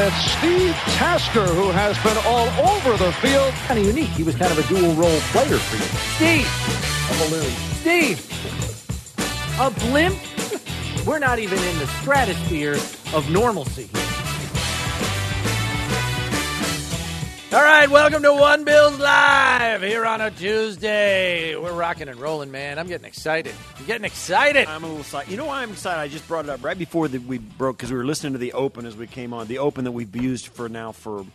And it's Steve Tasker who has been all over the field. Kind of unique. He was kind of a dual role player for you. Steve! A balloon. Steve! A blimp? We're not even in the stratosphere of normalcy. All right, welcome to One Bills Live here on a Tuesday. We're rocking and rolling, man. I'm getting excited. I'm getting excited. I'm a little excited. You know why I'm excited? I just brought it up right before the, we broke because we were listening to the Open as we came on. The Open that we've used for now for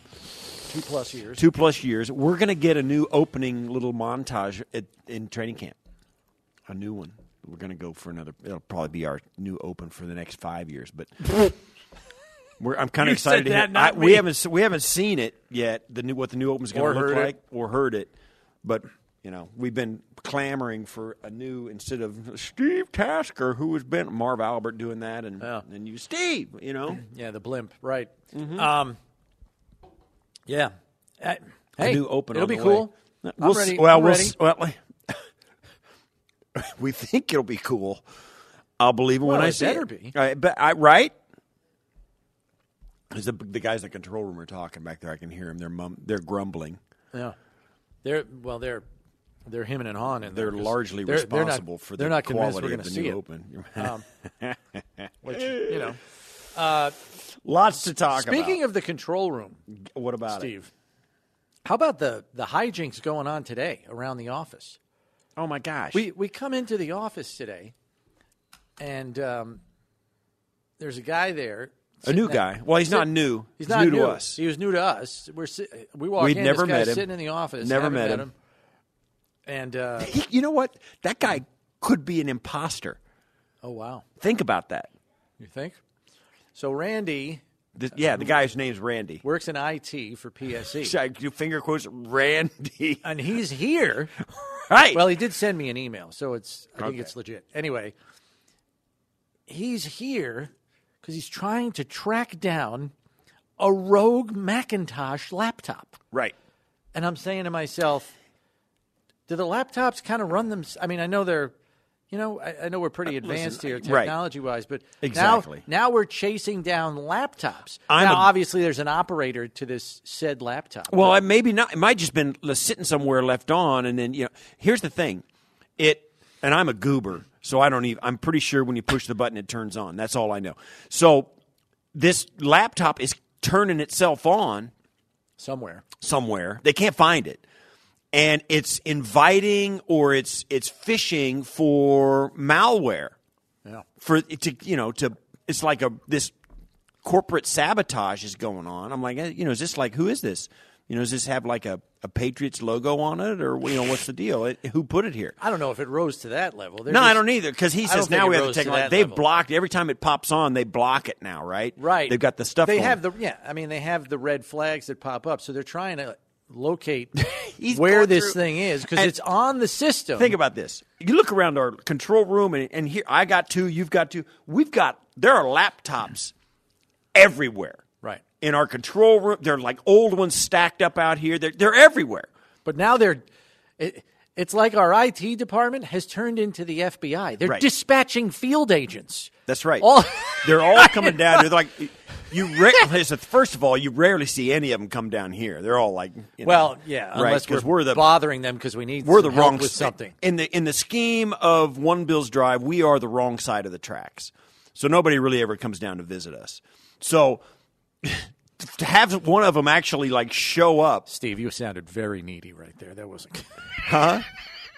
Two plus years. two plus years. We're going to get a new opening little montage at, in training camp. A new one. We're going to go for another. It'll probably be our new Open for the next five years. But we're, I'm kind of excited to hear. I- we haven't we haven't seen it yet. The new what the new Open's going to look heard it. like or heard it, but. You know, we've been clamoring for a new instead of Steve Tasker, who has been Marv Albert doing that, and Yeah. and you Steve. You know, Yeah, the blimp, right. Mm-hmm. Um, yeah. Uh, hey, a new open. it'll be cool. way. I'm We'll ready. s- well, I'm we'll ready. s- well, we think it'll be cool. I'll believe it when Well, I it see it. be. I, but I right. As the the guys in the control room are talking back there, I can hear them. They're mum, they're grumbling. Yeah, they're well, they're they're hemming and hawing. in there They're largely they're- they're not- responsible for they're the not convinced quality we're of the see new it. open. Um, which you know. Lots to talk about. Speaking of the control room, what about Steve, how about the the hijinks going on today around the office? Oh my gosh! We we come into the office today, and um, there's a guy there. A new guy. Well, he's not new. He's not new, new to us. He was new to us. We're we walk We'd in. never met him. Sitting in the office. Never haven't met him. And uh, He- you know what? That guy could be an imposter. oh wow, Think about that. you think? So Randy The- yeah, the guy's name's Randy. works in IT for PSE, Should I do finger quotes? Randy. and he's here. right. Well, he did send me an email, so it's I think Okay. it's legit. Anyway, he's here because he's trying to track down a rogue Macintosh laptop. right. And I'm saying to myself, do the laptops kind of run them? I mean, I know they're, you know, I, I know we're pretty advanced here Uh, right. technology wise, but Exactly. now, now we're chasing down laptops. I'm now, a- obviously, there's an operator to this said laptop. Well, I maybe not. It might just been sitting somewhere left on, and then you know. Here's the thing, it. And I'm a goober, so I don't even. I'm pretty sure when you push the button, it turns on. That's all I know. So this laptop is turning itself on somewhere. somewhere. They can't find it. And it's inviting or it's it's fishing for malware. Yeah. For to you know to it's like a this corporate sabotage is going on. I'm like, you know, is this like who is this? You know, does this have like a, a Patriots logo on it or you know what's the deal? It, who put it here? I don't know if it rose to that level. They're No, I don't either because he says now we have to take to it. Like, they've level. blocked every time it pops on. They block it now, right? Right. They've got the stuff. They going. have the yeah. I mean, they have the red flags that pop up, so they're trying to locate where this through- thing is because it's on the system. Think about this. You look around our control room, and, and here I got two, you've got two. We've got there are laptops everywhere. In our control room, they're like old ones stacked up out here. They're they're everywhere. but now they're. It, it's like our IT department has turned into the FBI. They're Right. dispatching field agents. That's right. All- they're all coming down. They're like you. Ra- first of all, you rarely see any of them come down here. They're all like, you know, Well, yeah, right? unless we're, we're the bothering them because we need we're the wrong with something. in the in the scheme of One Bill's Drive. We are the wrong side of the tracks, so nobody really ever comes down to visit us. So to have one of them actually like show up, Steve, you sounded very needy right there. That wasn't. Huh?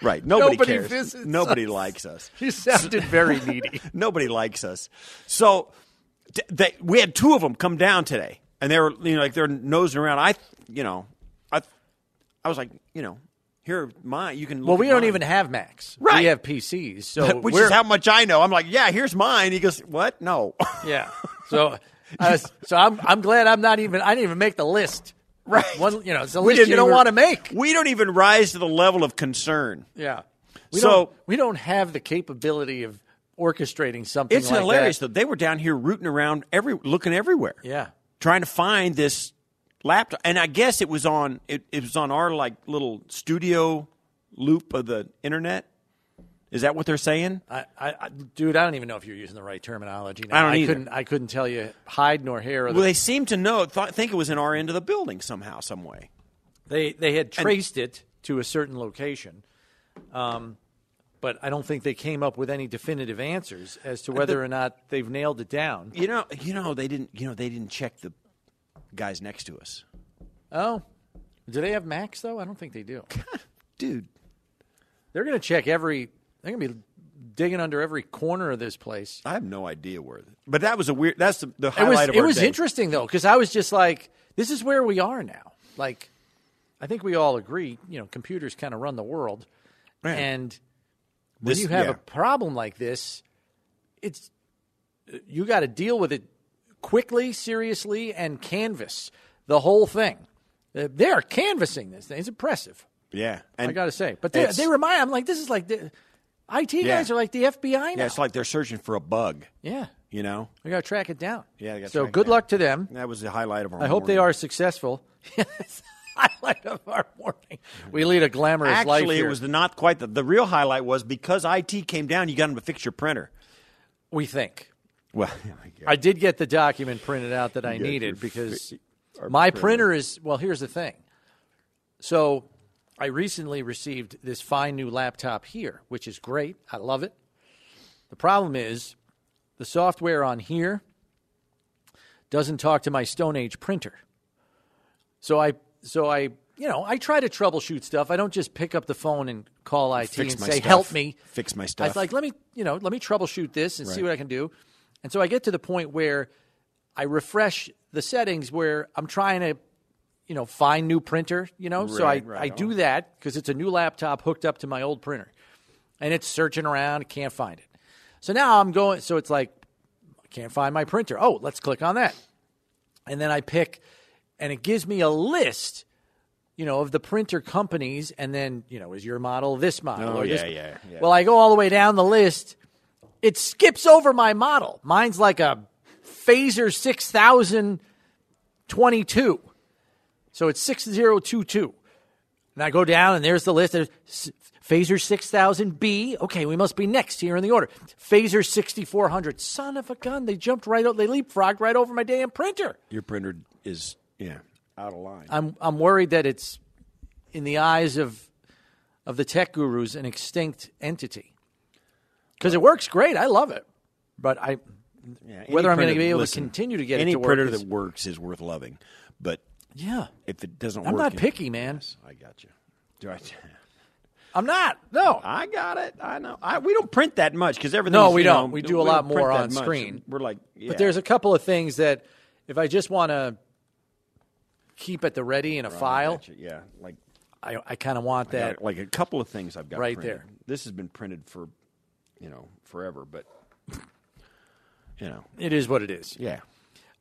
Right? Nobody, Nobody cares. visits Nobody us. likes us. you sounded very needy. Nobody likes us. So t- they, we had two of them come down today, and they were you know like they're nosing around. I you know I I was like you know here mine you can. Well, we don't mine. even have Macs. Right. We have PCs. So which is how much I know. I'm like, yeah, here's mine. He goes, what? No. Yeah. So, uh, so I'm I'm glad I'm not even I didn't even make the list. Right. One, you know, it's a We list you don't even- want to make. We don't even rise to the level of concern. Yeah. We So- don't we don't have the capability of orchestrating something. It's like hilarious that. though. They were down here rooting around every looking everywhere. Yeah. Trying to find this laptop. And I guess it was on it, it was on our like little studio loop of the internet. Is that what they're saying? I, I, I, dude, I don't even know if you're using the right terminology. Now. I don't either. couldn't. I couldn't tell you hide nor hair. Of Well, the, they seem to know, th- think it was in our end of the building somehow, some way. they they had traced it to a certain location, um, but I don't think they came up with any definitive answers as to whether or not they've nailed it down. You know, you know they didn't. You know they didn't check the guys next to us, Oh, do they have Max though? I don't think they do. dude. They're going to check every. They're going to be digging under every corner of this place. I have no idea where. But that was a weird. That's the, the It highlight was of it was day. interesting though because I was just like, this is where we are now. Like, I think we all agree. You know, computers kind of run the world, Yeah. and when This- you have yeah. a problem like this, it's you got to deal with it quickly, seriously, and canvas the whole thing. Uh, They're canvassing this thing. It's impressive. Yeah, I got to say, but they, they remind. I'm like, this is like the IT Yeah. guys are like the FBI now. Yeah, it's like they're searching for a bug. yeah, You know, we got to track it down. Yeah, they so track it good down. luck to them. that was the highlight of our. I hope they are successful. highlight of our morning. We lead a glamorous life Actually, it was the, not quite the. The real highlight was because IT came down. You got them to fix your printer. we think. Well, I did get the document printed out that I your needed because my printer. printer is well. Here's the thing. So, I recently received this fine new laptop here, which is great. I love it. The problem is the software on here doesn't talk to my Stone Age printer. So I so I you know I try to troubleshoot stuff. I don't just pick up the phone and call IT Fix and my say stuff. help me Fix my stuff." I was like let me you know let me troubleshoot this and see Right. what I can do. And so I get to the point where I refresh the settings where I'm trying to you know find new printer. You know so I Right, right. I do that because it's a new laptop hooked up to my old printer, and it's searching around can't find it. So now I'm going. So it's like I can't find my printer. Oh, let's click on that and then I pick, and it gives me a list, you know, of the printer companies, and then you know, is your model this model Oh, or this? yeah, yeah, yeah. Well, I go all the way down the list. It skips over my model. Mine's like a Phaser six thousand twenty two, so it's six zero two two. And I go down, and there's the list. There's Phaser 6000B. Okay, we must be next here in the order. Phaser 6400. Son of a gun. They jumped right out. They leapfrogged right over my damn printer. your printer is yeah out of line. I'm, I'm worried that it's, in the eyes of, of the tech gurus, an extinct entity. Because it works great. I love it. But I, Yeah, whether I'm going to be able listen, to continue to get any it to work. printer is- that works is worth loving, but yeah. if it doesn't work. I'm work, not in- picky, man. Yes, I got you. Do I? I'm not. No. I got it. I know. I, we don't print that much because everything. No, we don't. We do a lot don't print more that on much. screen. We're like, yeah. But there's a couple of things that if I just want to keep at the ready in a I file, got you. Yeah, like I, I kind of want got that. like a couple of things I've got Right printed. there. This has been printed for, you know, forever, but you know, It is what it is. yeah.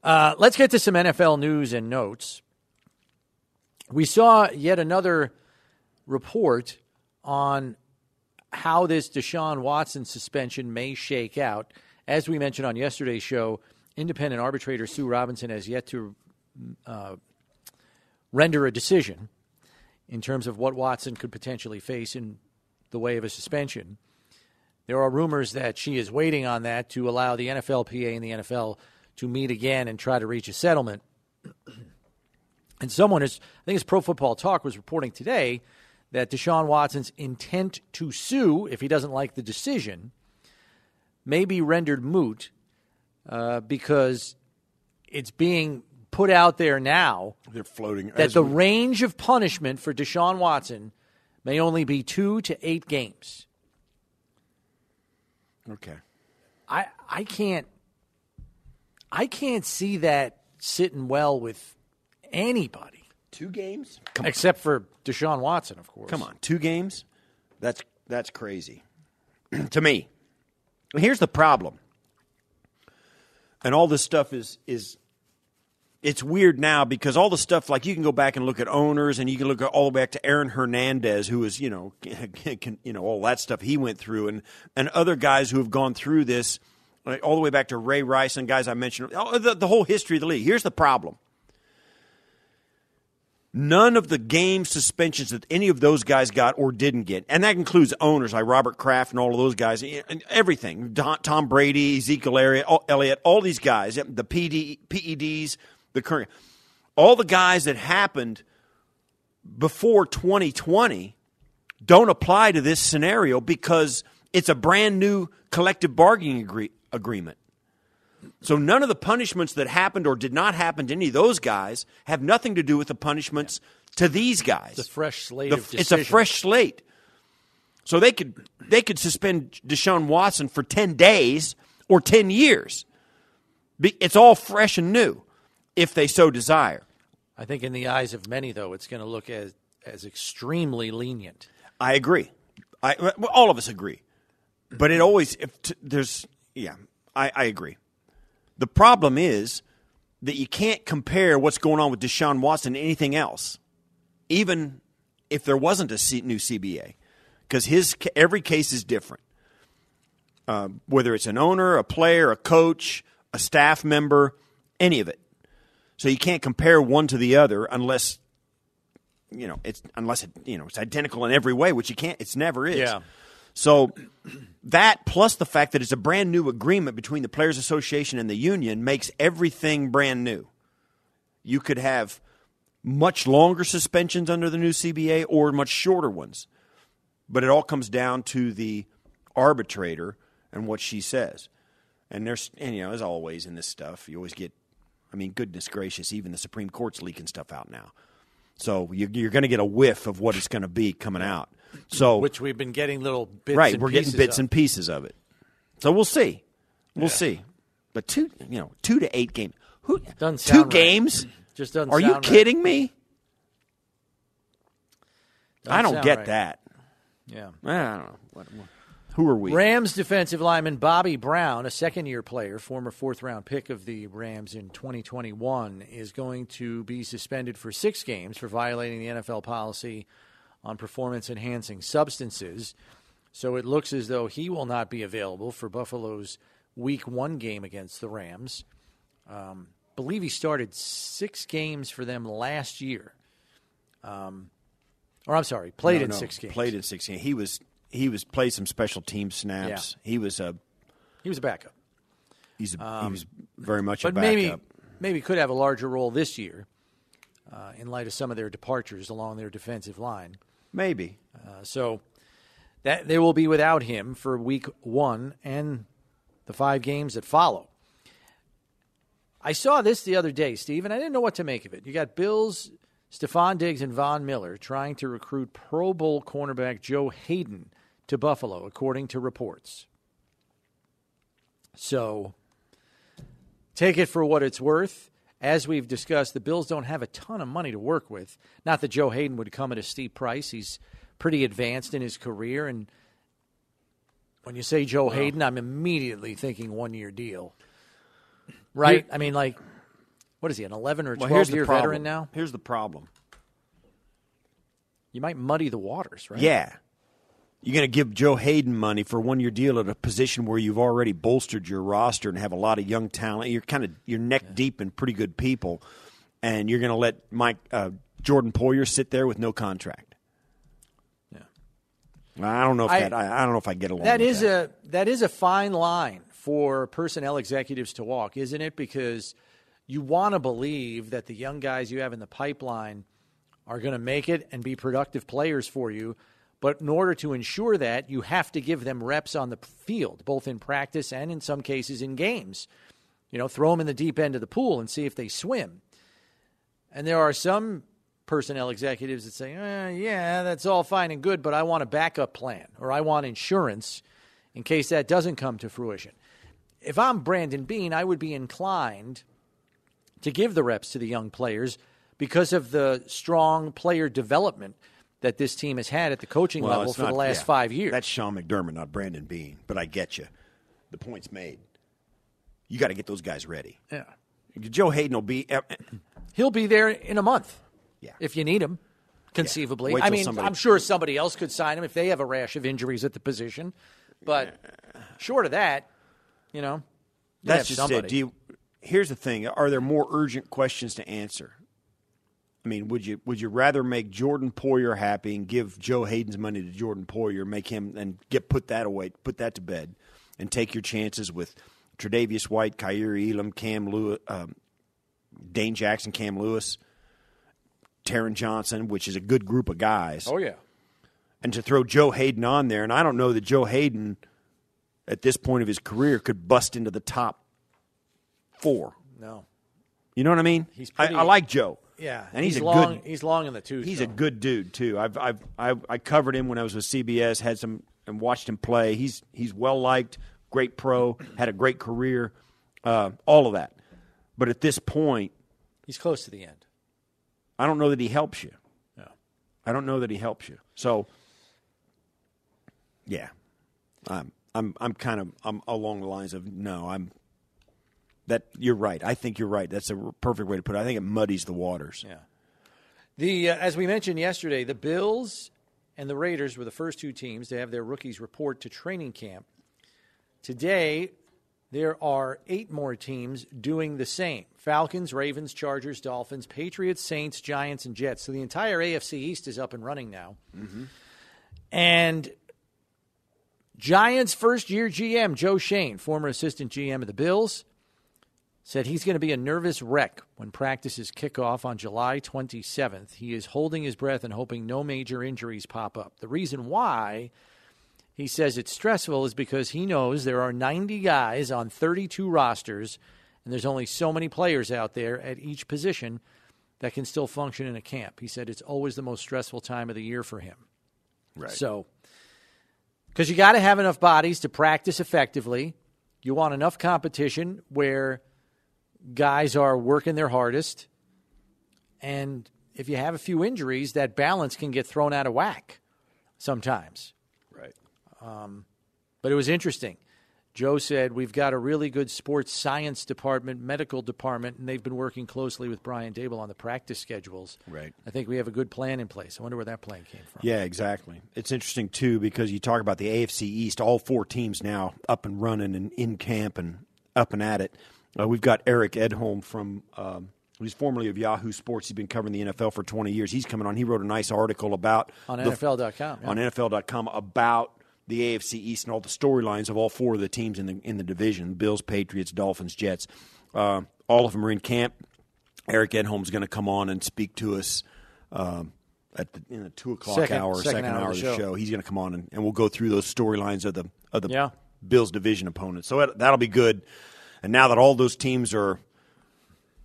Uh, let's get to some NFL news and notes. We saw yet another report on how this Deshaun Watson suspension may shake out. As we mentioned on yesterday's show, independent arbitrator Sue Robinson has yet to uh, render a decision in terms of what Watson could potentially face in the way of a suspension. There are rumors that she is waiting on that to allow the NFLPA and the NFL to meet again and try to reach a settlement. And someone is, I think it's Pro Football Talk was reporting today that Deshaun Watson's intent to sue if he doesn't like the decision may be rendered moot uh, because it's being put out there now They're floating. that the we- range of punishment for Deshaun Watson may only be two to eight games. okay. I I can't I can't see that sitting well with anybody Two games. except for Deshaun Watson, of course. Come on, two games? That's that's crazy to me. Here's the problem, and all this stuff is is it's weird now because all the stuff like you can go back and look at owners, and you can look at all the way back to Aaron Hernandez, who was you know can, you know all that stuff he went through, and and other guys who have gone through this, like all the way back to Ray Rice and guys I mentioned, the, the whole history of the league. Here's the problem None of the game suspensions that any of those guys got or didn't get, and that includes owners like Robert Kraft and all of those guys, and everything. Tom Brady, Ezekiel Elliott, all these guys, the PD, PEDs, the current, all the guys that happened before 2020 don't apply to this scenario because it's a brand new collective bargaining agree- agreement. So none of the punishments that happened or did not happen to any of those guys have nothing to do with the punishments to these guys. It's a fresh slate the, It's a fresh slate. So they could they could suspend Deshaun Watson for 10 days or 10 years. It's all fresh and new if they so desire. I think in the eyes of many though it's going to look as as extremely lenient. I agree. I well, all of us agree. But it always if t- there's yeah, I, I agree. The problem is that you can't compare what's going on with Deshaun Watson to anything else, even if there wasn't a new CBA, because his every case is different. Uh, whether it's an owner, a player, a coach, a staff member, any of it. So you can't compare one to the other unless you know it's unless it you know it's identical in every way, which you can't. It's never is. Yeah. So that plus the fact that it's a brand new agreement between the Players Association and the union makes everything brand new. You could have much longer suspensions under the new CBA or much shorter ones. But it all comes down to the arbitrator and what she says. And there's, and you know, as always in this stuff, you always get, I mean, goodness gracious, even the Supreme Court's leaking stuff out now. So you, you're going to get a whiff of what it's going to be coming out. So which we've been getting little bits. Right, we're getting bits of. and pieces of it. So we'll see. We'll yeah. see. But two, you know, two to eight games. Who doesn't two right. games? Just doesn't. Are you right. kidding me? Doesn't I don't get right. that. Yeah, I don't know. What, what, who are we? Rams defensive lineman Bobby Brown, a second-year player, former fourth-round pick of the Rams in 2021, is going to be suspended for six games for violating the NFL policy on performance enhancing substances. So it looks as though he will not be available for Buffalo's week one game against the Rams. Um, believe he started six games for them last year. Um, or I'm sorry, played no, in no, six games. Played in six games. He was he was played some special team snaps. Yeah. He was a he was a backup. He's a, um, he was very much but a backup. maybe maybe could have a larger role this year uh, in light of some of their departures along their defensive line. Maybe. Uh, so that they will be without him for week one and the five games that follow. I saw this the other day, Steve, and I didn't know what to make of it. You got Bills, Stefon Diggs, and Von Miller trying to recruit Pro Bowl cornerback Joe Haden to Buffalo, according to reports. So take it for what it's worth. As we've discussed, the Bills don't have a ton of money to work with. Not that Joe Haden would come at a steep price. He's pretty advanced in his career. And when you say Joe Haden, I'm immediately thinking one year deal. Right? Here, I mean, like, what is he, an 11 or 12 well, year veteran now? Here's the problem. You might muddy the waters, right? Yeah. You're going to give Joe Haden money for one year deal at a position where you've already bolstered your roster and have a lot of young talent. You're kind of you're neck yeah. deep in pretty good people, and you're going to let Mike uh, Jordan Poyer sit there with no contract. Yeah, I don't know if I, that I, I, don't know if I get along. That is that. a that is a fine line for personnel executives to walk, isn't it? Because you want to believe that the young guys you have in the pipeline are going to make it and be productive players for you but in order to ensure that, you have to give them reps on the field, both in practice and in some cases in games. You know, throw them in the deep end of the pool and see if they swim. And there are some personnel executives that say, eh, yeah, that's all fine and good, but I want a backup plan or I want insurance in case that doesn't come to fruition. If I'm Brandon Beane, I would be inclined to give the reps to the young players because of the strong player development that this team has had at the coaching well, level for not, the last yeah, five years. That's Sean McDermott, not Brandon Beane. But I get you. The point's made. You got to get those guys ready. Yeah. Joe Haden will be. Uh, He'll be there in a month. Yeah. If you need him, conceivably. Yeah. I mean, somebody... I'm sure somebody else could sign him if they have a rash of injuries at the position. But short of that, you know, that's just somebody. it. Do you, here's the thing: Are there more urgent questions to answer? I mean, would you would you rather make Jordan Poyer happy and give Joe Haden's money to Jordan Poyer, make him and get put that away, put that to bed, and take your chances with Tre'Davious White, Kaiir Elam, Cam Lewis, um, Dane Jackson, Cam Lewis, Taron Johnson, which is a good group of guys. Oh yeah. and to throw Joe Haden on there, and I don't know that Joe Haden at this point of his career could bust into the top four. No. You know what I mean? He's I, I like Joe. Yeah. and he's, a long. good. He's long in the tooth. He's though. a good dude too. I've I've I, I covered him when I was with CBS. Had some and watched him play. He's he's well liked, great pro, had a great career, uh, all of that. But at this point, He's close to the end. I don't know that he helps you. No. I don't know that he helps you. So, yeah, I'm I'm I'm kind of I'm along the lines of no. I'm that you're right. I think you're right. That's a perfect way to put it. I think it muddies the waters. Yeah. The uh, as we mentioned yesterday, the Bills and the Raiders were the first two teams to have their rookies report to training camp. Today, there are eight more teams doing the same: Falcons, Ravens, Chargers, Dolphins, Patriots, Saints, Giants, and Jets. So the entire AFC East is up and running now. And Giants first year GM Joe Schoen, former assistant GM of the Bills, said he's going to be a nervous wreck when practices kick off on July 27th. He is holding his breath and hoping no major injuries pop up. The reason why he says it's stressful is because he knows there are 90 guys on 32 rosters, and there's only so many players out there at each position that can still function in a camp. He said it's always the most stressful time of the year for him. Right. So, because you got to have enough bodies to practice effectively, you want enough competition where guys are working their hardest. And if you have a few injuries, that balance can get thrown out of whack sometimes. right. Um, but it was interesting. Joe said, We've got a really good sports science department, medical department, and they've been working closely with Brian Daboll on the practice schedules. Right. I think we have a good plan in place. I wonder where that plan came from. Yeah, exactly. It's interesting too because you talk about the AFC East, all four teams now up and running and in camp and up and at it. Uh, we've got Eric Edholm from. Um, He's formerly of Yahoo Sports. He's been covering the NFL for 20 years. He's coming on. He wrote a nice article about On the- NFL.com. yeah. on NFL.com about the AFC East and all the storylines of all four of the teams in the in the division: Bills, Patriots, Dolphins, Jets. Uh, all of them are in camp. Eric Edholm's going to come on and speak to us um, at the, in the two o'clock Second- hour, second second, hour hour of the show. show. He's going to come on and, and we'll go through those storylines of the of the Yeah. Bills division opponents. So that, that'll be good. And now that all those teams are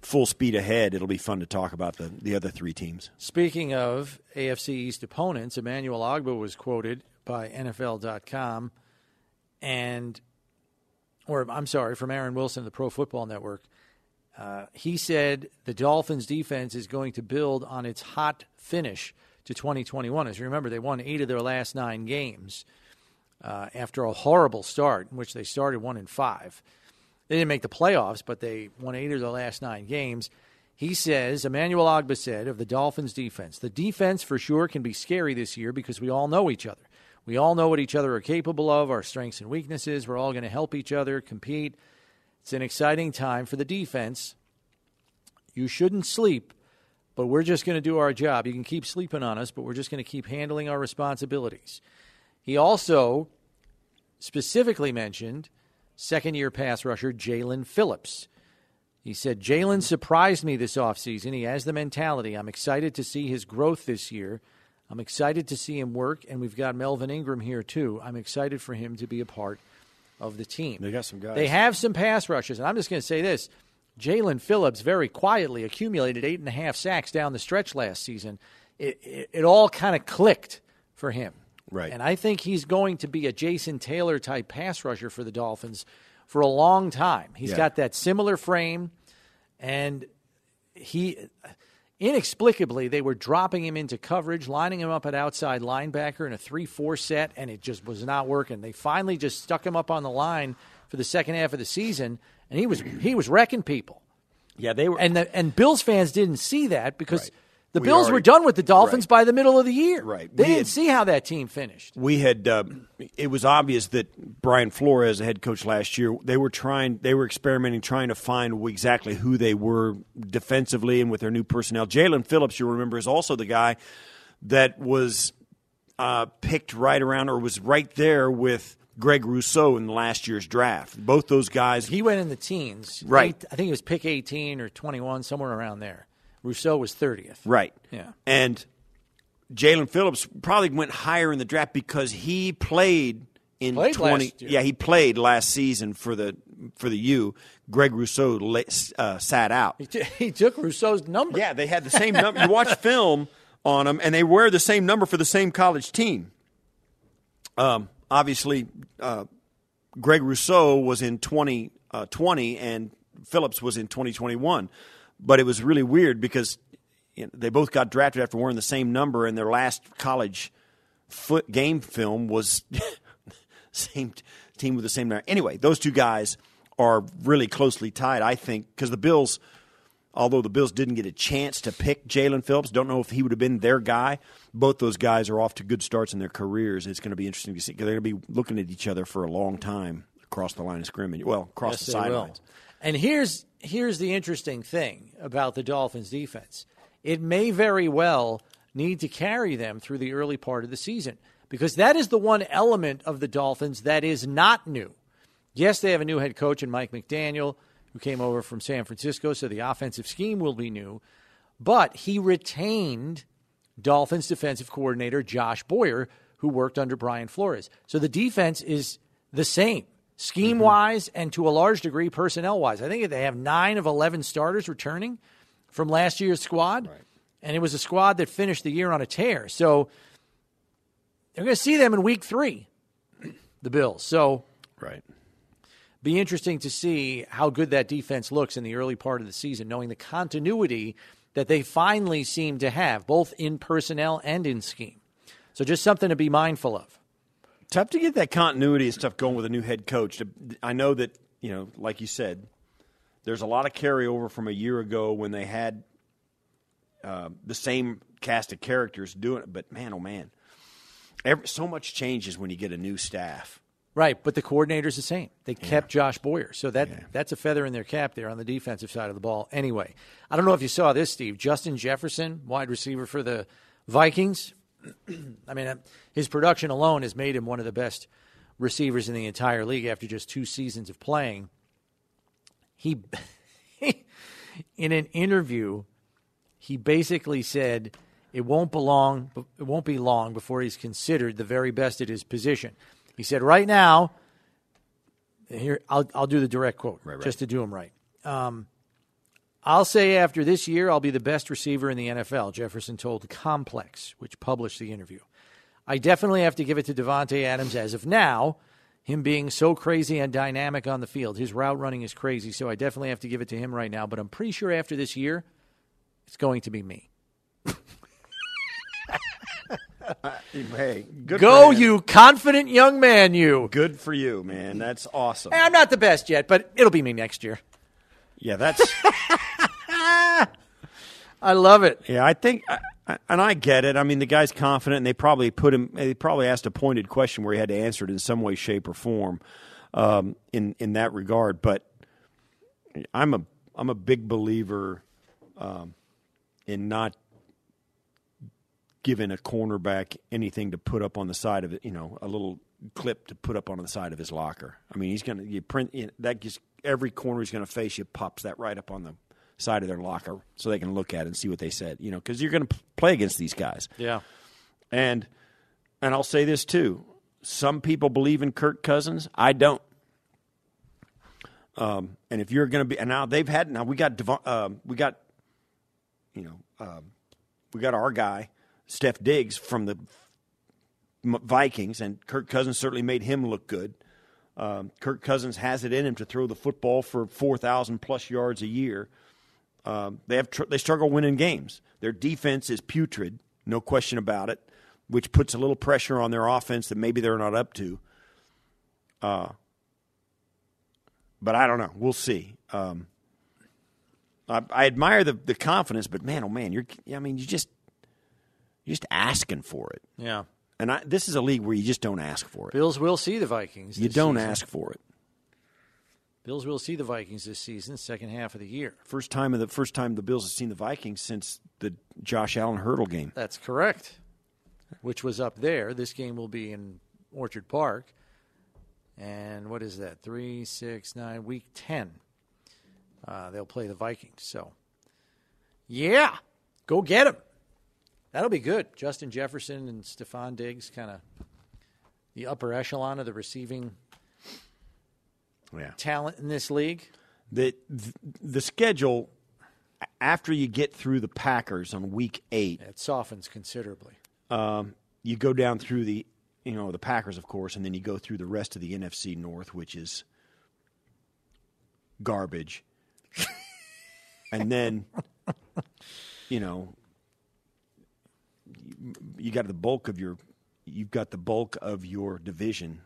full speed ahead, it'll be fun to talk about the the other three teams. Speaking of AFC East opponents, Emmanuel Ogbah was quoted by NFL.com and, or I'm sorry, from Aaron Wilson the Pro Football Network. Uh, he said the Dolphins' defense is going to build on its hot finish to 2021. As you remember, they won eight of their last nine games uh, after a horrible start, in which they started one in five. They didn't make the playoffs, but they won eight of their last nine games. He says, Emmanuel Ogbah said of the Dolphins' defense, the defense for sure can be scary this year because we all know each other. We all know what each other are capable of, our strengths and weaknesses. We're all going to help each other compete. It's an exciting time for the defense. You shouldn't sleep, but we're just going to do our job. You can keep sleeping on us, but we're just going to keep handling our responsibilities. He also specifically mentioned second year pass rusher Jaelan Phillips. He said, Jaelan surprised me this offseason. He has the mentality. I'm excited to see his growth this year. I'm excited to see him work, and we've got Melvin Ingram here, too. I'm excited for him to be a part of the team. They got some guys. They have some pass rushes, and I'm just going to say this. Jaelan Phillips very quietly accumulated eight and a half sacks down the stretch last season. It, it, it all kind of clicked for him. Right. And I think he's going to be a Jason Taylor type pass rusher for the Dolphins for a long time. He's Yeah. got that similar frame, and he inexplicably they were dropping him into coverage, lining him up at outside linebacker in a three-four set, and it just was not working. They finally just stuck him up on the line for the second half of the season, and he was he was wrecking people. yeah, they were. And the, and Bills fans didn't see that because Right. The We Bills were done with the Dolphins Right. by the middle of the year. Right. They We didn't had- see how that team finished. we had uh, it was obvious that Brian Flores, the head coach last year, they were trying, they were experimenting, trying to find exactly who they were defensively and with their new personnel. Jaelan Phillips, you remember, is also the guy that was uh, picked right around or was right there with Greg Rousseau in last year's draft. Both those guys, He went in the teens. Right. Eight- I think it was pick 18 or 21, somewhere around there. Rousseau was 30th. right? Yeah. and Jaelan Phillips probably went higher in the draft because he played in Played twenty. last year. Yeah, he played last season for the for the U. Greg Rousseau uh, sat out. He, t- he took Rousseau's number. Yeah, they had the same number. You watch film on them, and they wear the same number for the same college team. Um, obviously, uh, Greg Rousseau was in 2020, and Phillips was in 2021. But it was really weird because you know, they both got drafted after wearing the same number, and their last college foot game film was same t- team with the same number. Anyway, those two guys are really closely tied, I think, because the Bills although the Bills didn't get a chance to pick Jaelan Phillips, don't know if he would have been their guy. Both those guys are off to good starts in their careers. It's going to be interesting to see because they're going to be looking at each other for a long time across the line of scrimmage. Well, across Yes, the sidelines. And here's here's the interesting thing about the Dolphins defense. It may very well need to carry them through the early part of the season because that is the one element of the Dolphins that is not new. Yes, they have a new head coach in Mike McDaniel who came over from San Francisco, so the offensive scheme will be new, but he retained Dolphins defensive coordinator Josh Boyer who worked under Brian Flores. So the defense is the same scheme mm-hmm. wise and to a large degree personnel wise. I think they have nine of 11 starters returning from last year's squad. And it was a squad that finished the year on a tear. So they're going to see them in week three, the Bills. So Right. be interesting to see how good that defense looks in the early part of the season, knowing the continuity that they finally seem to have, both in personnel and in scheme. So just something to be mindful of. Tough to get that continuity and stuff going with a new head coach. I know that, you know, like you said, there's a lot of carryover from a year ago when they had uh, the same cast of characters doing it. But man, oh man, every, so much changes when you get a new staff. Right, but the coordinator's the same. They kept Josh Boyer. So that that's a feather in their cap there on the defensive side of the ball. Anyway, I don't know if you saw this, Steve. Justin Jefferson, wide receiver for the Vikings. I mean, uh, his production alone has made him one of the best receivers in the entire league after just two seasons of playing. He, in an interview, he basically said it won't belong, it won't be long before he's considered the very best at his position. He said, right now, here I'll I'll do the direct quote just to do him right. Um, I'll say after this year, I'll be the best receiver in the NFL. Jefferson told Complex, which published the interview. I definitely have to give it to Davante Adams as of now. Him being so crazy and dynamic on the field, his route running is crazy. So I definitely have to give it to him right now. But I'm pretty sure after this year, it's going to be me. Hey, good Go, you confident young man, you. Good for you, man. That's awesome. Hey, I'm not the best yet, but it'll be me next year. Yeah, that's. I love it. Yeah, I think, and I get it. I mean, the guy's confident, and they probably put him. They probably asked a pointed question where he had to answer it in some way, shape, or form, um, in in that regard. But I'm a I'm a big believer um, in not giving a cornerback anything to put up on the side of it. You know, a little clip to put up on the side of his locker. I mean, he's going to you print you know, that. Just every corner he's going to face, you pops that right up on the side of their locker so they can look at it and see what they said. You know, because you're going to play against these guys. Yeah. And and I'll say this too: some people believe in Kirk Cousins. I don't. Um, and if you're going to be, and now they've had now we got Devon, um, we got, you know, um, we got our guy Steph Diggs from the Vikings, and Kirk Cousins certainly made him look good. Um, Kirk Cousins has it in him to throw the football for four thousand plus yards a year. Um, they have tr- they struggle winning games. Their defense is putrid, no question about it, which puts a little pressure on their offense that maybe they're not up to. Uh, but I don't know. We'll see. Um, I, I admire the the confidence, but man, oh man, you're. I mean, you just you're just asking for it. Yeah. And I, this is a league where you just don't ask for it. Bills will see the Vikings. You don't season. ask for it. Bills will see the Vikings this season, second half of the year. First time of the first time the Bills have seen the Vikings since the Josh Allen hurdle game. That's correct. Which was up there. This game will be in Orchard Park. And what is that? Three, six, nine, week 10. Uh, they'll play the Vikings. So, yeah, go get them. That'll be good. Justin Jefferson and Stefon Diggs, kind of the upper echelon of the receiving Yeah. talent in this league. The the schedule after you get through the Packers on week eight, It softens considerably. um, you go down through the you know the Packers, of course, and then you go through the rest of the NFC North, which is garbage. and then, you know, you got the bulk of your you've got the bulk of your division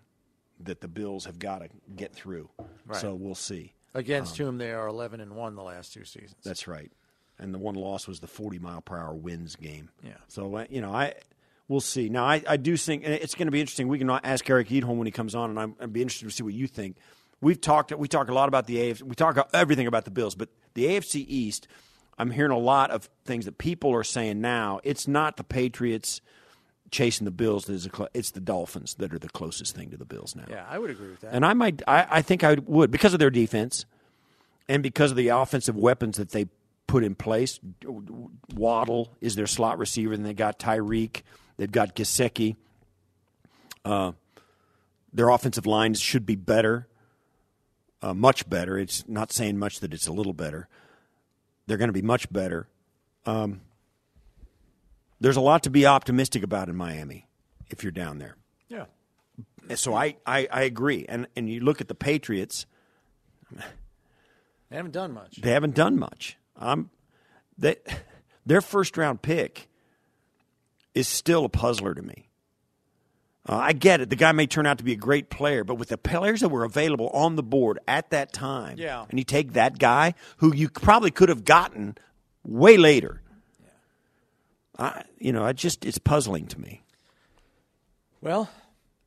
that the Bills have got to get through. Right. So we'll see. Against whom they are 11 and 1 the last two seasons. That's right. And the one loss was the 40 mile per hour winds game. Yeah. So, uh, you know, I we'll see. Now, I, I do think and it's going to be interesting. We can ask Eric Edholm when he comes on, and I'm, I'd be interested to see what you think. We've talked we talk a lot about the AFC. We talk everything about the Bills, but the AFC East, I'm hearing a lot of things that people are saying now. It's not the Patriots chasing the Bills. that is a cl- It's the Dolphins that are the closest thing to the Bills now. Yeah, I would agree with that. And I might, I, I think I would because of their defense and because of the offensive weapons that they put in place. Waddle is their slot receiver, and they got Tyreek. They've got Gesicki. Uh, their offensive lines should be better, uh, much better. It's not saying much that it's a little better. They're going to be much better. Um, there's a lot to be optimistic about in Miami if you're down there. yeah. So I, I, I agree. And and you look at the Patriots, They haven't done much. they haven't done much. Um, they, their first round pick is still a puzzler to me. Uh, I get it. The guy may turn out to be a great player, but with the players that were available on the board at that time, Yeah. and you take that guy who you probably could have gotten way later. I, you know, I just it's puzzling to me. Well,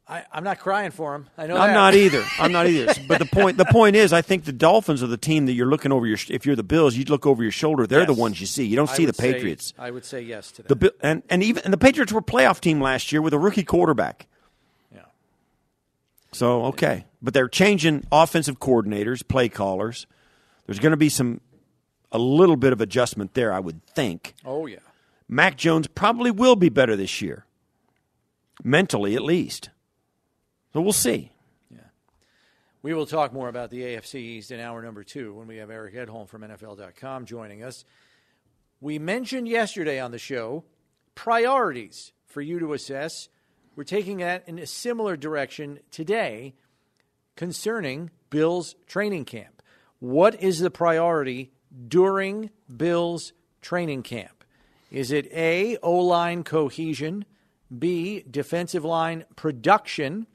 I, I'm not crying for him. I know I'm that. not either. I'm not either. But the point the point is, I think the Dolphins are the team that you're looking over your. If you're the Bills, you look over your shoulder. They're the ones you see. You don't I see the would say- Patriots. I would say yes to that. The and and even and the Patriots were a playoff team last year with a rookie quarterback. yeah. So okay, but they're changing offensive coordinators, play callers. There's going to be some a little bit of adjustment there, I would think. Oh yeah. Mac Jones probably will be better this year, mentally at least. So we'll see. Yeah. We will talk more about the AFC East in hour number two when we have Eric Edholm from NFL.com joining us. We mentioned yesterday on the show priorities for you to assess. We're taking that in a similar direction today concerning Bill's training camp. What is the priority during Bill's training camp? Is it A, O line cohesion, B, defensive line production,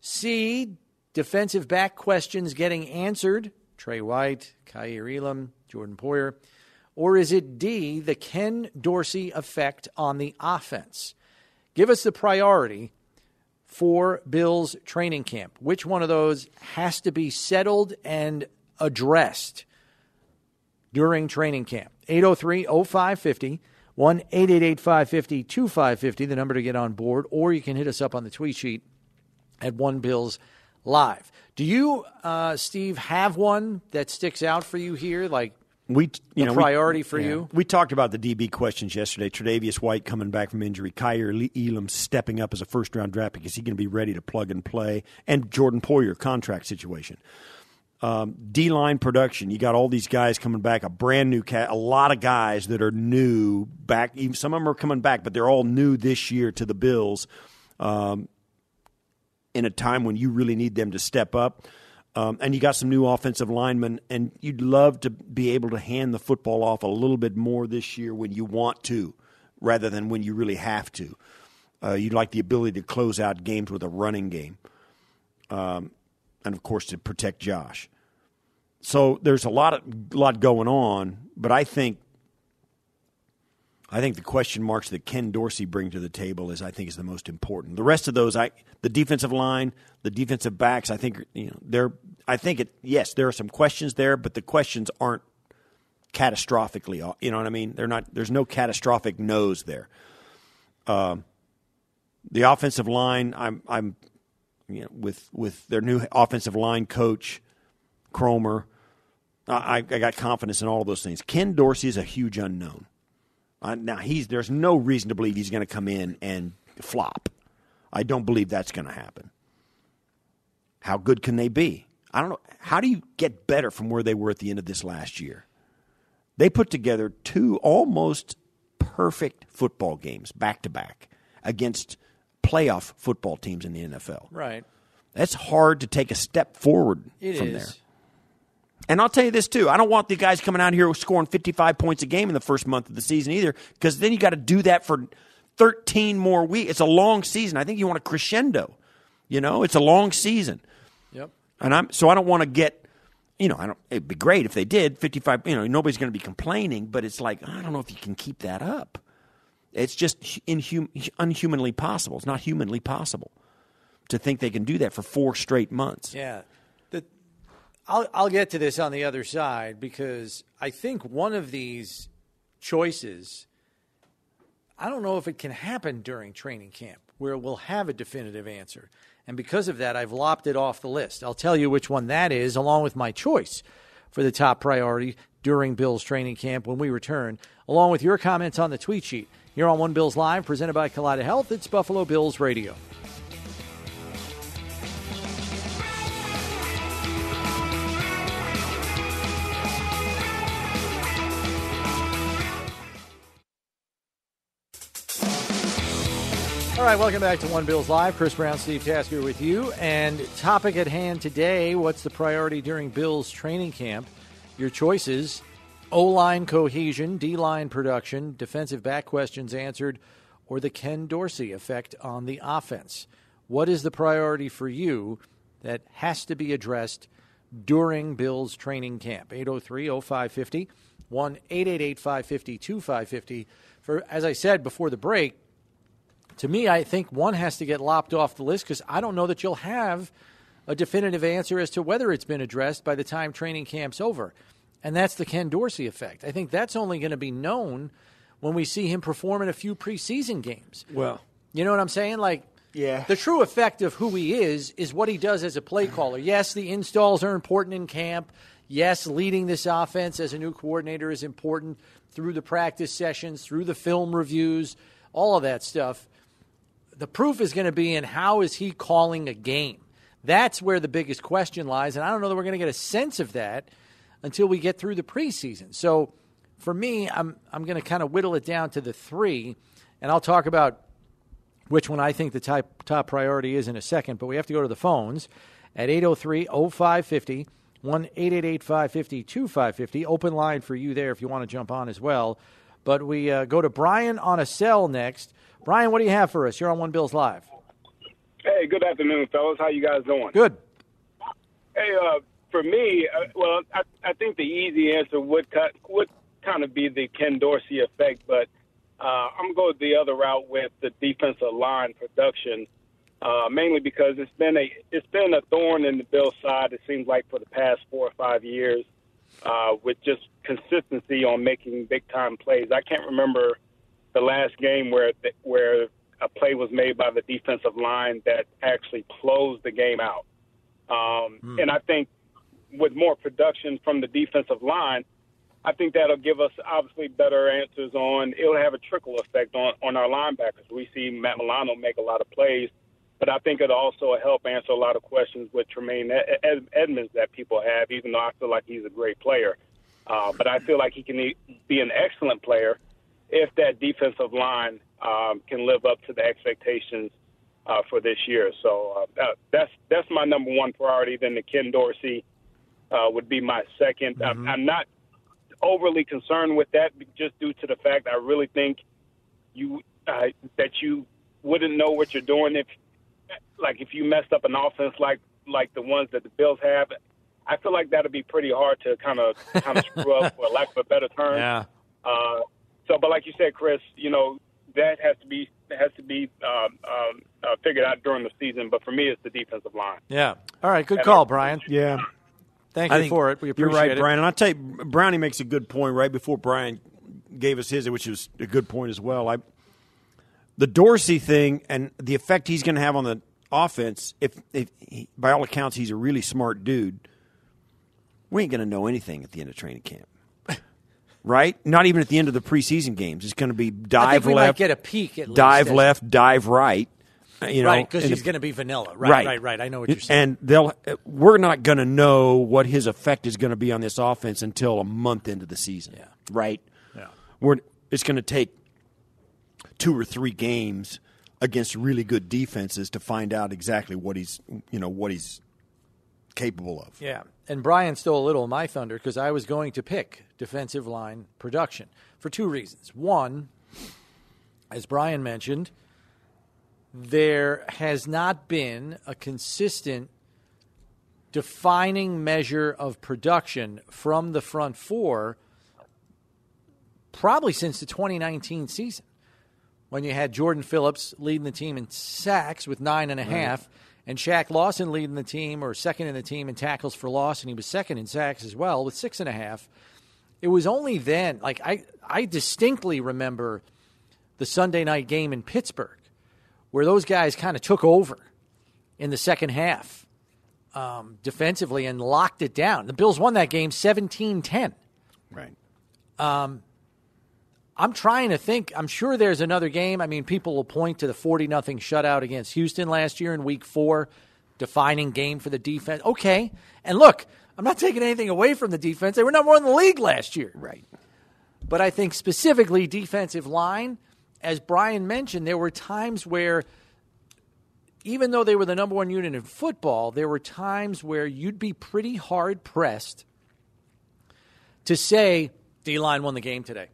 C, defensive back questions getting answered, Trey White, Kaiir Elam, Jordan Poyer, or is it D, the Ken Dorsey effect on the offense? Give us the priority for Bill's training camp. Which one of those has to be settled and addressed during training camp? 803 0550, 1 888 550 2550, the number to get on board, or you can hit us up on the tweet sheet at One Bills Live. Do you, uh, Steve, have one that sticks out for you here? Like, We, you know, we- priority for you? We talked about the DB questions yesterday. Tre'Davious White coming back from injury. Kaiir Elam stepping up as a first round draft pick. Is he going to be ready to plug and play? And Jordan Poyer contract situation. Um, D line production. You got all these guys coming back. A brand new cat. A lot of guys that are new back. Even some of them are coming back, but they're all new this year to the Bills. Um, in a time when you really need them to step up. Um, and you got some new offensive linemen, and you'd love to be able to hand the football off a little bit more this year when you want to, rather than when you really have to. Uh, you'd like the ability to close out games with a running game, um, and of course to protect Josh. so there's a lot of lot going on, but I think I think the question marks that Ken Dorsey brings to the table is I think is the most important. The rest of those, I the defensive line, the defensive backs, I think you know they're. I think it. Yes, there are some questions there, but the questions aren't catastrophically. You know what I mean? They're not. There's no catastrophic no's there. Uh, the offensive line, I'm, I'm, you know, with with their new offensive line coach, Kromer. I, I got confidence in all of those things. Ken Dorsey is a huge unknown. Uh, now he's there's no reason to believe he's going to come in and flop. I don't believe that's going to happen. How good can they be? I don't know. How do you get better from where they were at the end of this last year? They put together two almost perfect football games back to back against playoff football teams in the NFL. Right. That's hard to take a step forward It from is. there. And I'll tell you this too. I don't want the guys coming out here scoring 55 points a game in the first month of the season either, because then you got to do that for 13 more weeks. It's a long season. I think you want a crescendo. You know, it's a long season, Yep. and I'm so I don't want to get. You know, I don't. It'd be great if they did 55. You know, nobody's going to be complaining, but it's like I don't know if you can keep that up. It's just inhum- unhumanly possible. It's not humanly possible to think they can do that for four straight months. Yeah. I'll, I'll get to this on the other side because I think one of these choices, I don't know if it can happen during training camp where we'll have a definitive answer. And because of that, I've lopped it off the list. I'll tell you which one that is, along with my choice for the top priority during Bill's training camp when we return, along with your comments on the tweet sheet. Here on One Bills Live, presented by Kaleida Health, it's Buffalo Bills Radio. Right, welcome back to One Bills Live. Chris Brown, Steve Tasker with you. And topic at hand today what's the priority during Bills training camp? Your choices O line cohesion, D line production, defensive back questions answered, or the Ken Dorsey effect on the offense. What is the priority for you that has to be addressed during Bills training camp? 803 0550, 1 888 550 2550. For, as I said before the break, to me, I think one has to get lopped off the list because I don't know that you'll have a definitive answer as to whether it's been addressed by the time training camp's over. And that's the Ken Dorsey effect. I think that's only going to be known when we see him perform in a few preseason games. Well, You know what I'm saying? Like, Yeah. the true effect of who he is is what he does as a play caller. Yes, the installs are important in camp. Yes, leading this offense as a new coordinator is important through the practice sessions, through the film reviews, all of that stuff. The proof is going to be in how is he calling a game. That's where the biggest question lies, and I don't know that we're going to get a sense of that until we get through the preseason. So, for me, I'm I'm going to kind of whittle it down to the three, and I'll talk about which one I think the top, top priority is in a second, but we have to go to the phones at 803 0550, 1 888 550 2550. Open line for you there if you want to jump on as well. But we uh, go to Brian on a cell next. Brian, what do you have for us? You're on One Bills Live. Hey, good afternoon, fellas. How you guys doing? Good. Hey, uh, for me, uh, well, I, I think the easy answer would cut, would kind of be the Ken Dorsey effect, but uh, I'm going to go the other route with the defensive line production, uh, mainly because it's been a it's been a thorn in the Bills' side. It seems like for the past four or five years, uh, with just consistency on making big time plays. I can't remember the last game where where a play was made by the defensive line that actually closed the game out. Um, And I think with more production from the defensive line, I think that'll give us obviously better answers on. It'll have a trickle effect on on our linebackers. We see Matt Milano make a lot of plays, but I think it'll also help answer a lot of questions with Tremaine Ed- Ed- Edmunds that people have. Even though I feel like he's a great player, uh, but I feel like he can be an excellent player if that defensive line um, can live up to the expectations uh, for this year. So uh, that's that's my number one priority. Then the Ken Dorsey uh, would be my 2nd I'm, I'm not overly concerned with that just due to the fact I really think you uh, that you wouldn't know what you're doing if like if you messed up an offense like like the ones that the Bills have. I feel like that'd be pretty hard to kind of kind of screw up, for lack of a better term. Yeah. So, but like you said, Chris, you know that has to be has to be um, um, uh, figured out during the season. But for me, it's the defensive line. Yeah. All right. Good And call, Brian. Yeah. Thank I you for it. We you're right, it. Brian. And I'll tell you, Brownie makes a good point right before Brian gave us his, which was a good point as well. I, the Dorsey thing and the effect he's going to have on the offense, if, if he, by all accounts he's a really smart dude, we ain't going to know anything at the end of training camp. Right? Not even at the end of the preseason games. It's going to be dive I think we left, get a peek at dive as- left, dive right. You know, Right, because he's going to be vanilla. Right, right, right, I know what you're saying. and they'll we're not going to know what his effect is going to be on this offense until a month into the season. Yeah. Right. Yeah. We're it's going to take two or three games against really good defenses to find out exactly what he's you know what he's capable of. Yeah. And Brian stole a little of my thunder because I was going to pick defensive line production for two reasons. One, as Brian mentioned, there has not been a consistent defining measure of production from the front four probably since the 2019 season when you had Jordan Phillips leading the team in sacks with nine and a half, and Shaq Lawson leading the team or second in the team in tackles for loss, and he was second in sacks as well with six and a half. It was only then, like I, I distinctly remember the Sunday night game in Pittsburgh, where those guys kind of took over in the second half um, defensively and locked it down. The Bills won that game 17 10. Right. I'm trying to think. I'm sure there's another game. I mean, people will point to the 40 nothing shutout against Houston last year in week four, defining game for the defense. Okay. And look, I'm not taking anything away from the defense. They were number one in the league last year. Right. But I think specifically defensive line, as Brian mentioned, there were times where, even though they were the number one unit in football, there were times where you'd be pretty hard pressed to say D line won the game today.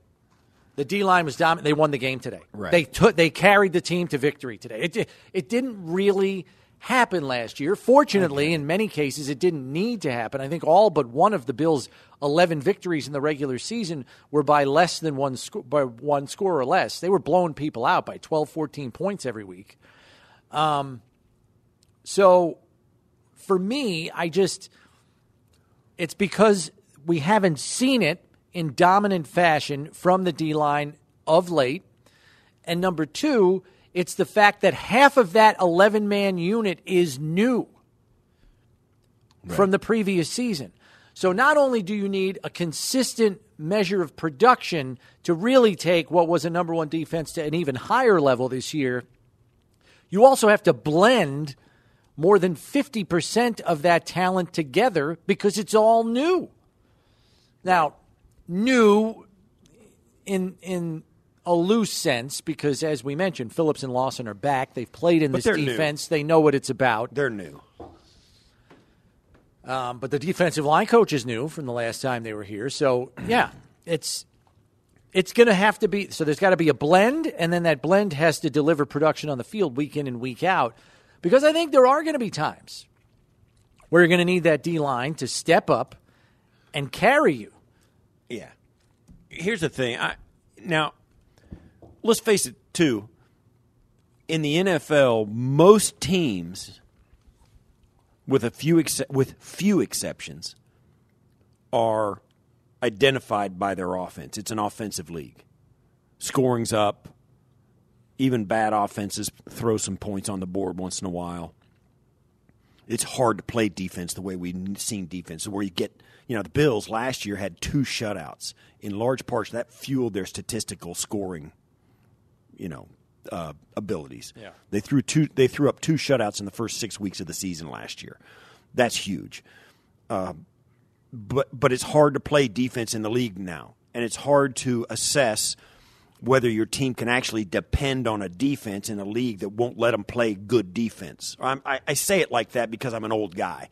The D line was dominant. They won the game today. Right. They took. They carried the team to victory today. It it didn't really happen last year. Fortunately, in many cases, it didn't need to happen. I think all but one of the Bills' eleven victories in the regular season were by less than one sco- by one score or less. They were blowing people out by 12, 14 points every week. Um, so for me, I just it's because we haven't seen it in dominant fashion from the D line of late. And number two, it's the fact that half of that 11 man unit is new from the previous season. So not only do you need a consistent measure of production to really take what was a number one defense to an even higher level this year, you also have to blend more than 50% of that talent together because it's all new. Now, new in in a loose sense because as we mentioned, Phillips and Lawson are back. They've played in But this they're new. defense. They know what it's about. They're new. Um, but the defensive line coach is new from the last time they were here. So yeah, it's it's going to have to be. So there's got to be a blend, and then that blend has to deliver production on the field week in and week out. Because I think there are going to be times where you're going to need that D line to step up and carry you. Yeah. Here's the thing. I, now, let's face it, too. In the NFL, most teams, with a few ex- with few exceptions, are identified by their offense. It's an offensive league. Scoring's up. Even bad offenses throw some points on the board once in a while it's hard to play defense the way we've seen defense, where you get, you know, the Bills last year had two shutouts. In large parts, that fueled their statistical scoring, you know, uh, abilities. Yeah. They threw two. They threw up two shutouts in the first six weeks of the season last year. That's huge. Uh, but but it's hard to play defense in the league now, and it's hard to assess whether your team can actually depend on a defense in a league that won't let them play good defense. I'm, I, I say it like that because I'm an old guy.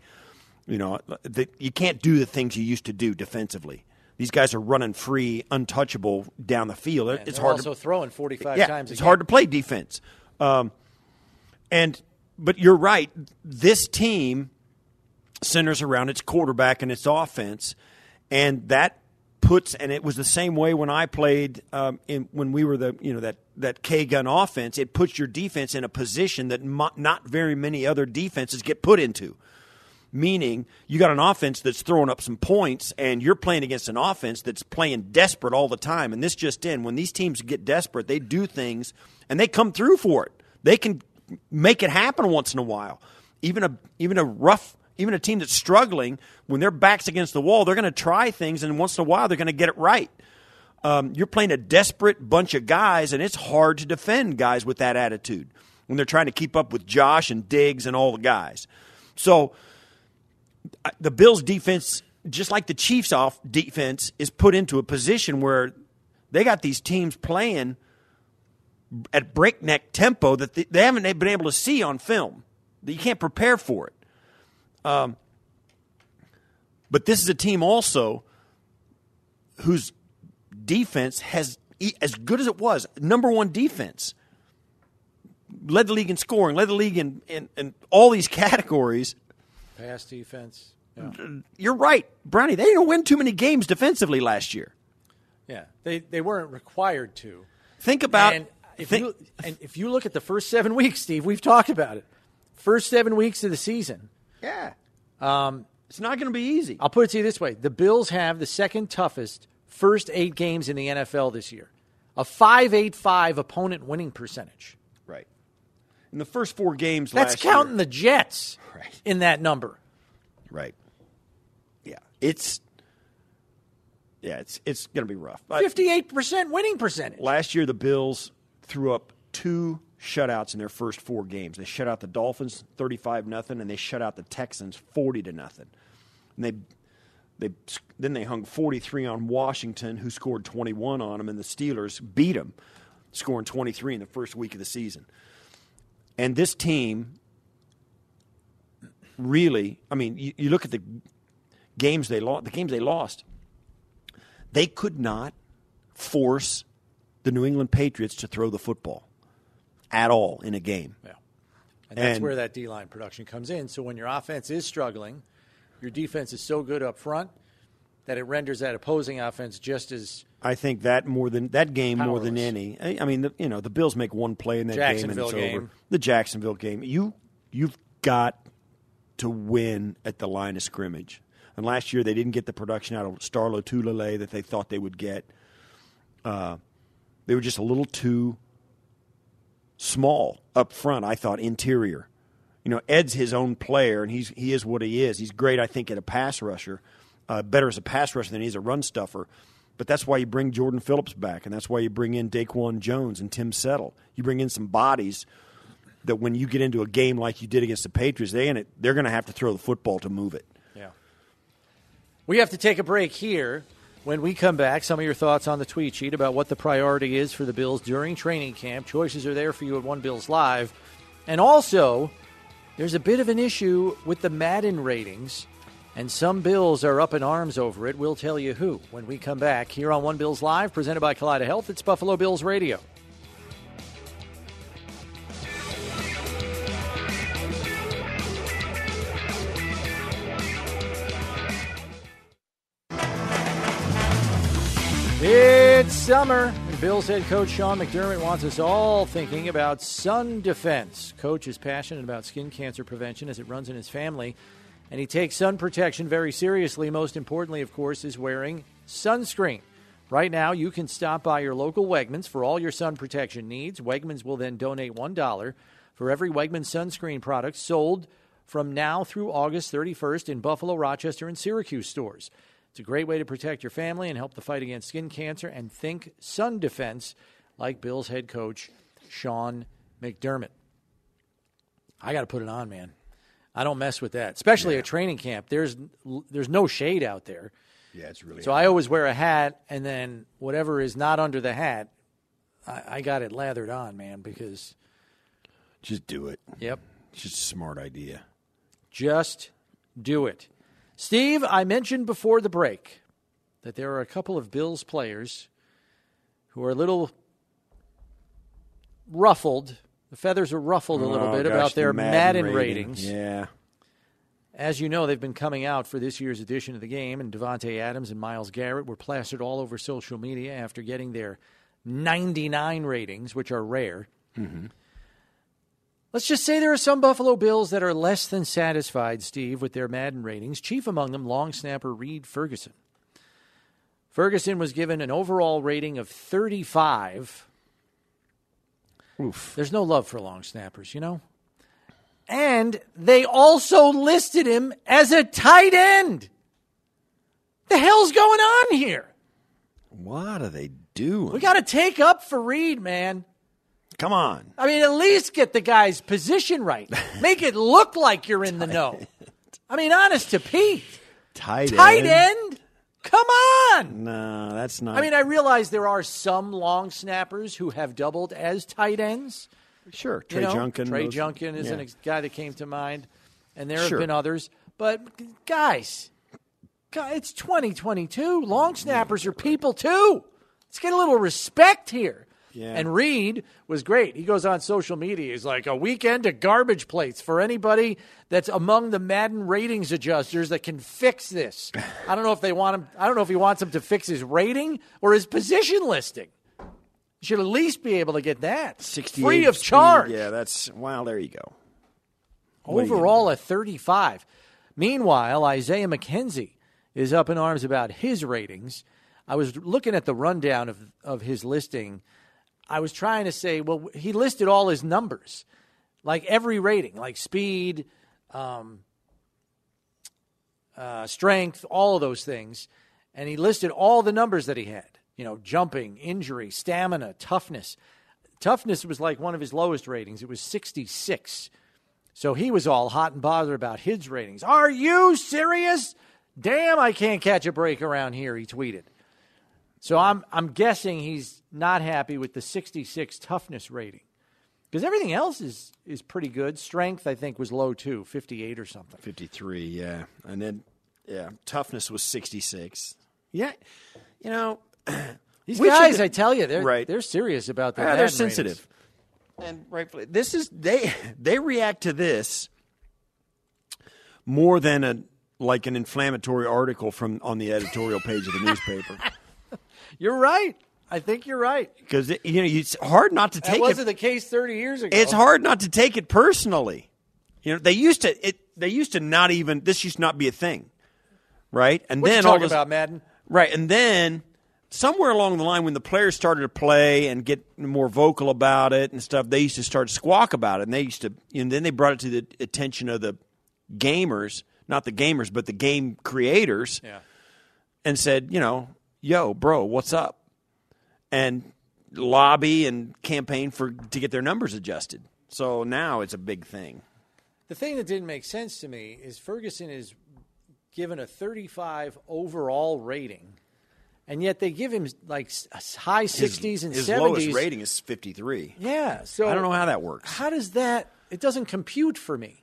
You know, the, you can't do the things you used to do defensively. These guys are running free, untouchable down the field. And it's hard also to throwing 45 yeah, times. a it's hard to play defense. Um, and but you're right. This team centers around its quarterback and its offense, and that puts and it was the same way when I played um, in, when we were the you know that that K gun offense. It puts your defense in a position that mo- not very many other defenses get put into. Meaning, you got an offense that's throwing up some points, and you're playing against an offense that's playing desperate all the time. And this just in: when these teams get desperate, they do things and they come through for it. They can make it happen once in a while. Even a even a rough even a team that's struggling, when their back's against the wall, they're going to try things, and once in a while, they're going to get it right. Um, you're playing a desperate bunch of guys, and it's hard to defend guys with that attitude when they're trying to keep up with Josh and Diggs and all the guys. So the Bills' defense, just like the Chiefs' off defense, is put into a position where they got these teams playing at breakneck tempo that they haven't been able to see on film. You can't prepare for it. Um, but this is a team also whose defense has, as good as it was, number one defense, led the league in scoring, led the league in, in, in all these categories. Pass defense. Yeah. You're right, Brownie. They didn't win too many games defensively last year. Yeah, they they weren't required to. Think about and if think, you and if you look at the first seven weeks, Steve, we've talked about it. First seven weeks of the season, yeah. Um, it's not going to be easy. I'll put it to you this way the Bills have the second toughest first eight games in the NFL this year a 5.85 opponent winning percentage. Right. In the first four games That's counting year, the Jets right. in that number. Right. Yeah. It's. Yeah, it's it's going to be rough. Fifty-eight percent winning percentage. Last year, the Bills threw up two shutouts in their first four games. They shut out the Dolphins 35 nothing, and they shut out the Texans 40 to nothing. And they they then they hung 43 on Washington, who scored 21 on them, and the Steelers beat them, scoring 23 in the first week of the season. And this team really, I mean, you, you look at the games they lost. The games they lost, they could not force the New England Patriots to throw the football at all in a game. Yeah. And that's and, where that D line production comes in. So when your offense is struggling, your defense is so good up front that it renders that opposing offense just as. I think that more than that game powerless. more than any. I mean, the, you know, the Bills make one play in that game and it's game. over. The Jacksonville game, you you've got to win at the line of scrimmage. And last year they didn't get the production out of Star Lotulelei that they thought they would get. Uh, they were just a little too small up front. I thought interior. You know, Ed's his own player, and he's he is what he is. He's great, I think, at a pass rusher, uh, better as a pass rusher than he's a run stuffer. But that's why you bring Jordan Phillips back, and that's why you bring in Daquan Jones and Tim Settle. You bring in some bodies that when you get into a game like you did against the Patriots, they it, they're going to have to throw the football to move it. Yeah. We have to take a break here. When we come back, some of your thoughts on the tweet sheet about what the priority is for the Bills during training camp. Choices are there for you at One Bills Live. And also, there's a bit of an issue with the Madden ratings, and some Bills are up in arms over it. We'll tell you who when we come back here on One Bills Live, presented by Kaleida Health. It's Buffalo Bills Radio. It's summer, and Bills head coach Sean McDermott wants us all thinking about sun defense. Coach is passionate about skin cancer prevention as it runs in his family, and he takes sun protection very seriously. Most importantly, of course, is wearing sunscreen. Right now, you can stop by your local Wegmans for all your sun protection needs. Wegmans will then donate $1 for every Wegmans sunscreen product sold from now through August 31st in Buffalo, Rochester, and Syracuse stores. It's a great way to protect your family and help the fight against skin cancer. And think sun defense, like Bill's head coach, Sean McDermott. I got to put it on, man. I don't mess with that, especially yeah. at training camp. There's there's no shade out there. Yeah, it's really. So hard. I always wear a hat, and then whatever is not under the hat, I, I got it lathered on, man. Because just do it. Yep, it's just a smart idea. Just do it. Steve, I mentioned before the break that there are a couple of Bills players who are a little ruffled. The feathers are ruffled a little oh, bit gosh, about their the Madden, Madden rating. ratings. Yeah. As you know, they've been coming out for this year's edition of the game, and Davante Adams and Myles Garrett were plastered all over social media after getting their 99 ratings, which are rare. Mm-hmm. Let's just say there are some Buffalo Bills that are less than satisfied, Steve, with their Madden ratings. Chief among them, long snapper Reed Ferguson. Ferguson was given an overall rating of 35. Oof. There's no love for long snappers, you know? And they also listed him as a tight end. The hell's going on here? What are they doing? We got to take up for Reed, man. Come on. I mean, at least get the guy's position right. Make it look like you're in the know. I mean, honest to Pete. Tight, Tight end? Come on. No, that's not. I mean, I realize there are some long snappers who have doubled as tight ends. sure. You Trey know, Junkin. Trey those- Junkin is yeah. an ex- guy that came to mind, and there have Sure. been others. But guys, guy- it's 2022. Long snappers are people too. Let's get a little respect here. Yeah. And Reed was great. He goes on social media. He's like a weekend of garbage plates for anybody that's among the Madden ratings adjusters that can fix this. I don't know if they want him. I don't know if he wants him to fix his rating or his position listing. You should at least be able to get that 68 free of charge. Yeah, that's well. There you go. What are you Overall, a 35. Meanwhile, Isaiah McKenzie is up in arms about his ratings. I was looking at the rundown of, of his listing. I was trying to say, well, he listed all his numbers, like every rating, like speed, um, uh, strength, all of those things. And he listed all the numbers that he had, you know, jumping, injury, stamina, toughness. Toughness was like one of his lowest ratings, it was 66. So he was all hot and bothered about his ratings. Are you serious? Damn, I can't catch a break around here, he tweeted. So I'm I'm guessing he's not happy with the 66 toughness rating. Because everything else is is pretty good. Strength, I think, was low too, 58 or something. 53, yeah. And then, yeah, toughness was 66. Yeah, you know, These We guys, should- I tell you, they're Right. they're serious about their yeah, they're Madden ratings. sensitive. And rightfully, this is they they react to this more than a like an inflammatory article from on the editorial page of the newspaper. You're right. I think you're right. Because you know it's hard not to That take wasn't it. the case 30 years ago. It's hard not to take it personally. You know, they used to it. They used to not even this used to not be a thing, right? And What then all this, about, Madden? Right, and then somewhere along the line, when the players started to play and get more vocal about it and stuff, they used to start squawk about it, and they used to, and then they brought it to the attention of the gamers, not the gamers, but the game creators, Yeah. and said, you know, yo, bro, what's up? And lobby and campaign for to get their numbers adjusted. So now it's a big thing. The thing that didn't make sense to me is Ferguson is given a 35 overall rating, and yet they give him like high 60s and his 70s. lowest rating is fifty three. Yeah, so I don't know how that works. How does that? It doesn't compute for me.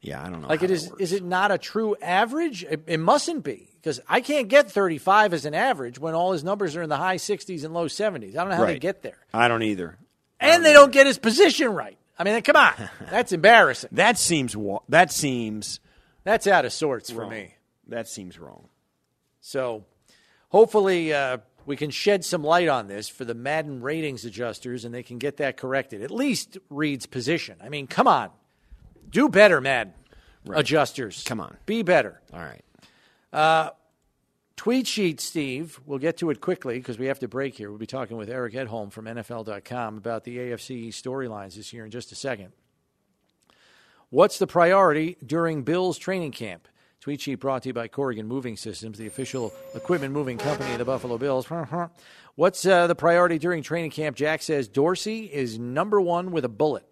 Yeah, I don't know. Like it works. Is it not a true average? It, it mustn't be because I can't get 35 as an average when all his numbers are in the high 60s and low 70s. I don't know how they get there, I don't either. and they don't get his position right. I mean, come on, that's embarrassing. That seems that seems That's out of sorts for me. That seems wrong. So hopefully uh, we can shed some light on this for the Madden ratings adjusters and they can get that corrected. At least Reed's position. I mean, come on. Do better, Madden adjusters. Come on. Be better. All right. Tweet sheet, Steve. We'll get to it quickly because we have to break here. We'll be talking with Eric Edholm from NFL.com about the AFC storylines this year in just a second. What's the priority during Bills training camp? Tweet sheet brought to you by Corrigan Moving Systems, the official equipment moving company of the Buffalo Bills. What's uh, the priority during training camp? Jack says Dorsey is number one with a bullet.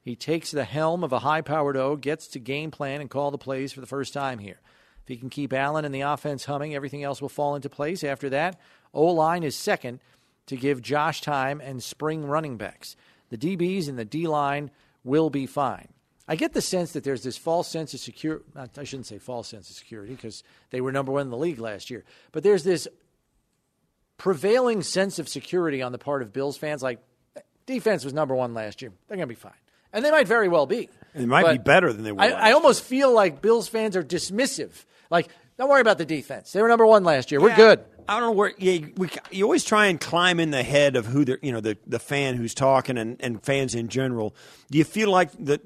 He takes the helm of a high powered O, gets to game plan and call the plays for the first time here. If he can keep Allen and the offense humming, everything else will fall into place. After that, O line is second to give Josh time and spring running backs. The DBs and the D line will be fine. I get the sense that there's this false sense of security. I shouldn't say false sense of security because they were number one in the league last year. But there's this prevailing sense of security on the part of Bills fans. Like, defense was number one last year. They're going to be fine. And they might very well be. It might But be better than they were. I, last I almost feel like Bills fans are dismissive. Like, don't worry about the defense. They were number one last year. We're good. I don't know where. Yeah, we, you always try and climb in the head of who the you know the the fan who's talking and, and fans in general. Do you feel like that?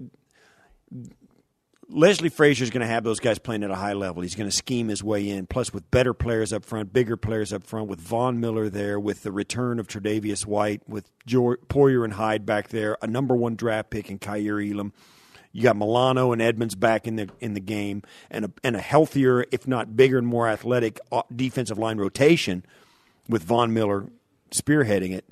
Leslie Frazier is going to have those guys playing at a high level. He's going to scheme his way in, plus with better players up front, bigger players up front, with Von Miller there, with the return of Tre'Davious White, with George, Poyer and Hyde back there, a number one draft pick in Kaiir Elam. You got Milano and Edmunds back in the in the game, and a and a healthier, if not bigger and more athletic uh, defensive line rotation, with Von Miller spearheading it.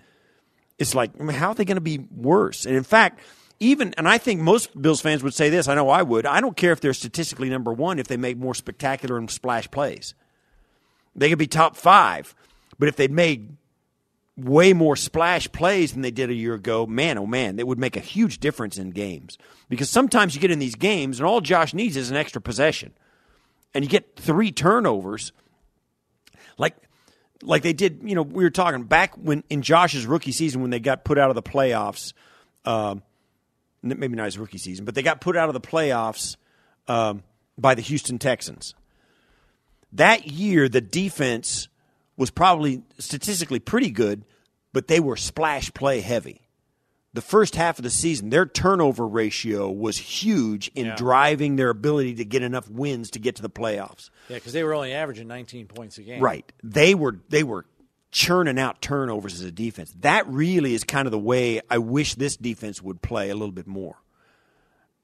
It's like, I mean, how are they going to be worse? And in fact, even and I think most Bills fans would say this. I know I would. I don't care if they're statistically number one if they make more spectacular and splash plays. They could be top five, but if they made way more splash plays than they did a year ago, man, oh man, it would make a huge difference in games. Because sometimes you get in these games and all Josh needs is an extra possession. And you get three turnovers. Like like they did, you know, we were talking back when in Josh's rookie season when they got put out of the playoffs, um, maybe not his rookie season, but they got put out of the playoffs um, by the Houston Texans. That year, the defense was probably statistically pretty good, but they were splash play heavy. The first half of the season, their turnover ratio was huge in driving their ability to get enough wins to get to the playoffs. Yeah, because they were only averaging 19 points a game. Right. They were they were churning out turnovers as a defense. That really is kind of the way I wish this defense would play a little bit more.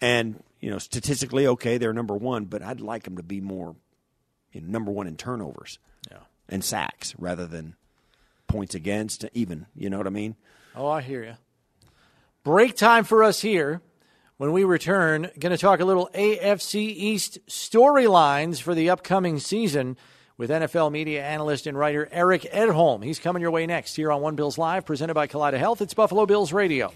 And you know, statistically, okay, they're number one, but I'd like them to be more you know, number one in turnovers Yeah. and sacks rather than points against. Even you know what I mean? Oh, I hear you. Break time for us here. When we return, going to talk a little AFC East storylines for the upcoming season with NFL media analyst and writer Eric Edholm. He's coming your way next here on One Bills Live, presented by Kaleida Health. It's Buffalo Bills Radio.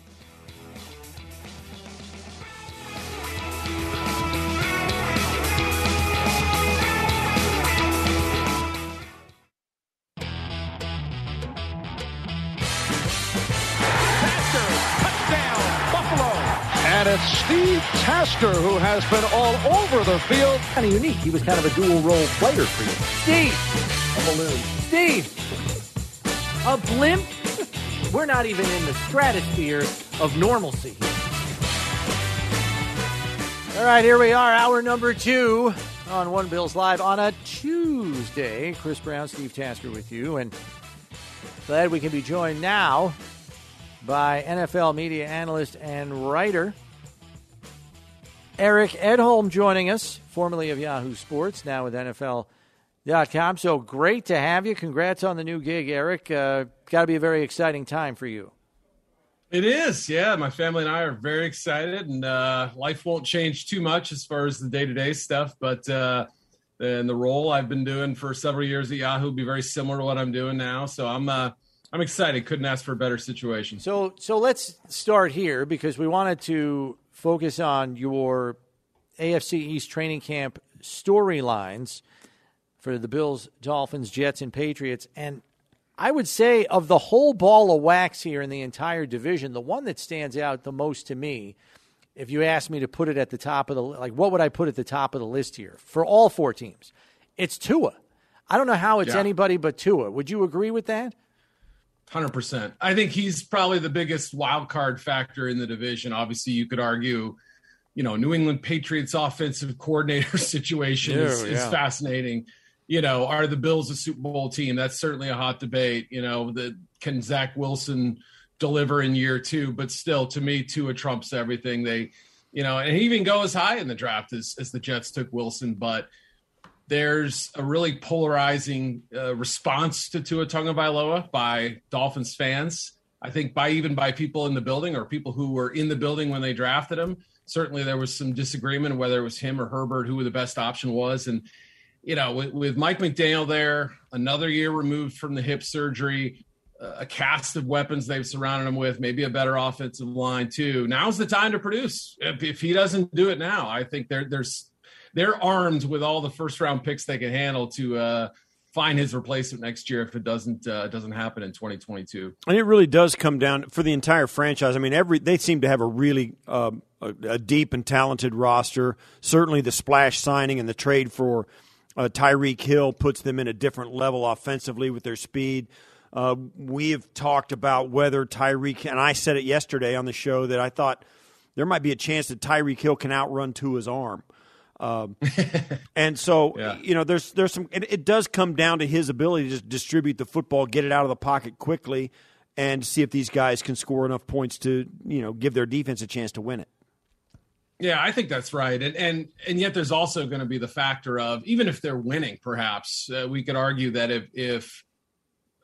Who has been all over the field. Kind of unique. He was kind of a dual role player for you. Steve! A balloon. Steve! A blimp? We're not even in the stratosphere of normalcy. All right, here we are, hour number two on One Bills Live on a Tuesday. Chris Brown, Steve Tasker with you, and glad we can be joined now by NFL media analyst and writer Eric Edholm joining us, formerly of Yahoo Sports, now with NFL.com. So great to have you. Congrats on the new gig, Eric. Uh, Got to be a very exciting time for you. It is, yeah. My family and I are very excited, and uh, life won't change too much as far as the day to day stuff. But uh, and the role I've been doing for several years at Yahoo will be very similar to what I'm doing now. So I'm uh, I'm excited. Couldn't ask for a better situation. So, so let's start here because we wanted to focus on your AFC East training camp storylines for the Bills, Dolphins, Jets, and Patriots. And I would say of the whole ball of wax here in the entire division, the one that stands out the most to me, if you asked me to put it at the top of the like, what would I put at the top of the list here for all four teams? It's Tua. I don't know how it's Yeah. anybody but Tua. Would you agree with that? Hundred percent. I think he's probably the biggest wild card factor in the division. Obviously, you could argue, you know, New England Patriots offensive coordinator situation is, Yeah, is fascinating. You know, are the Bills a Super Bowl team? That's certainly a hot debate. You know, the can Zach Wilson deliver in year two? But still, to me, Tua trumps everything. They, you know, and he even go as high in the draft as, as the Jets took Wilson, but there's a really polarizing uh, response to Tua Tagovailoa by Dolphins fans. I think by even by people in the building or people who were in the building when they drafted him. Certainly, there was some disagreement whether it was him or Herbert who the best option was. And you know, with, with Mike McDaniel there, another year removed from the hip surgery, uh, a cast of weapons they've surrounded him with, maybe a better offensive line too. Now's the time to produce. If, if he doesn't do it now, I think there, there's they're armed with all the first round picks they can handle to uh, find his replacement next year if it doesn't uh, doesn't happen in 2022. And it really does come down for the entire franchise. I mean, every they seem to have a really uh, a, a, deep and talented roster. Certainly, the splash signing and the trade for uh, Tyreek Hill puts them in a different level offensively with their speed. Uh, we have talked about whether Tyreek, and I said it yesterday on the show that I thought there might be a chance that Tyreek Hill can outrun Tua's arm. Um, and so, yeah. you know, there's there's some. It, it, does come down to his ability to distribute the football, get it out of the pocket quickly, and see if these guys can score enough points to you know give their defense a chance to win it. Yeah, I think that's right, and and and yet there's also going to be the factor of even if they're winning, perhaps uh, we could argue that if if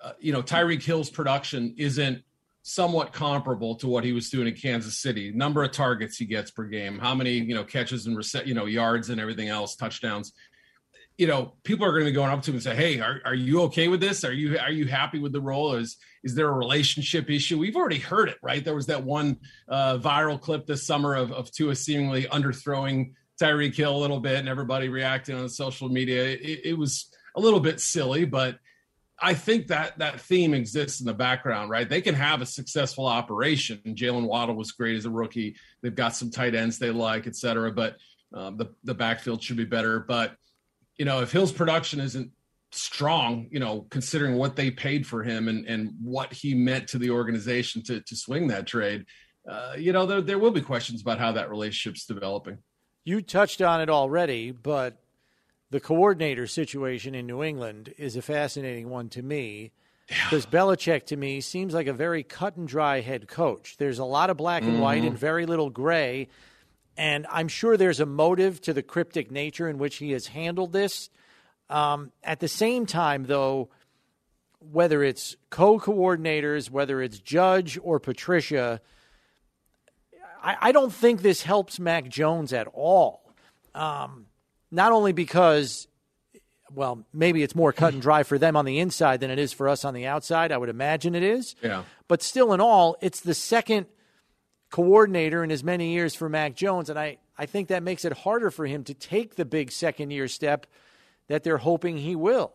uh, you know Tyreek Hill's production isn't somewhat comparable to what he was doing in Kansas City. Number of targets he gets per game, how many you know catches and you know yards and everything else, touchdowns. You know, people are going to be going up to him and say, "Hey, are, are you okay with this? Are you are you happy with the role? Is is there a relationship issue?" We've already heard it, right? There was that one uh, viral clip this summer of of Tua seemingly underthrowing Tyreek Hill a little bit, and everybody reacting on social media. It, it was a little bit silly, but I think that that theme exists in the background, right? They can have a successful operation. Jaylen Waddle was great as a rookie. They've got some tight ends they like, et cetera, but um, the the backfield should be better. But you know, if Hill's production isn't strong, you know, considering what they paid for him and and what he meant to the organization to to swing that trade, uh, you know, there there will be questions about how that relationship's developing. You touched on it already, but the coordinator situation in New England is a fascinating one to me because yeah. Belichick to me seems like a very cut and dry head coach. There's a lot of black and mm-hmm. white and very little gray. And I'm sure there's a motive to the cryptic nature in which he has handled this. Um, at the same time, though, whether it's co coordinators, whether it's Judge or Patricia, I, I, don't think this helps Mac Jones at all. Um, not only because, well, maybe it's more cut and dry for them on the inside than it is for us on the outside. I would imagine it is. Yeah. But still, in all, it's the second coordinator in as many years for Mac Jones, and I, I think that makes it harder for him to take the big second year step that they're hoping he will.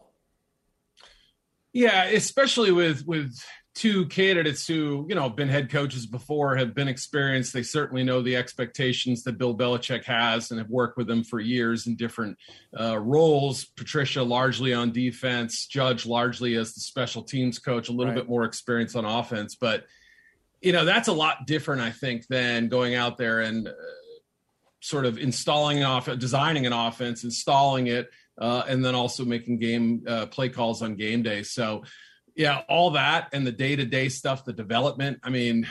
Yeah, especially with with two candidates who, you know, have been head coaches before, have been experienced. They certainly know the expectations that Bill Belichick has and have worked with them for years in different uh, roles. Patricia largely on defense, Judge largely as the special teams coach, a little right. bit more experience on offense. But, you know, that's a lot different, I think, than going out there and uh, sort of installing off, designing an offense, installing it, uh, and then also making game uh, play calls on game day. So, yeah, all that and the day to day stuff, the development. I mean,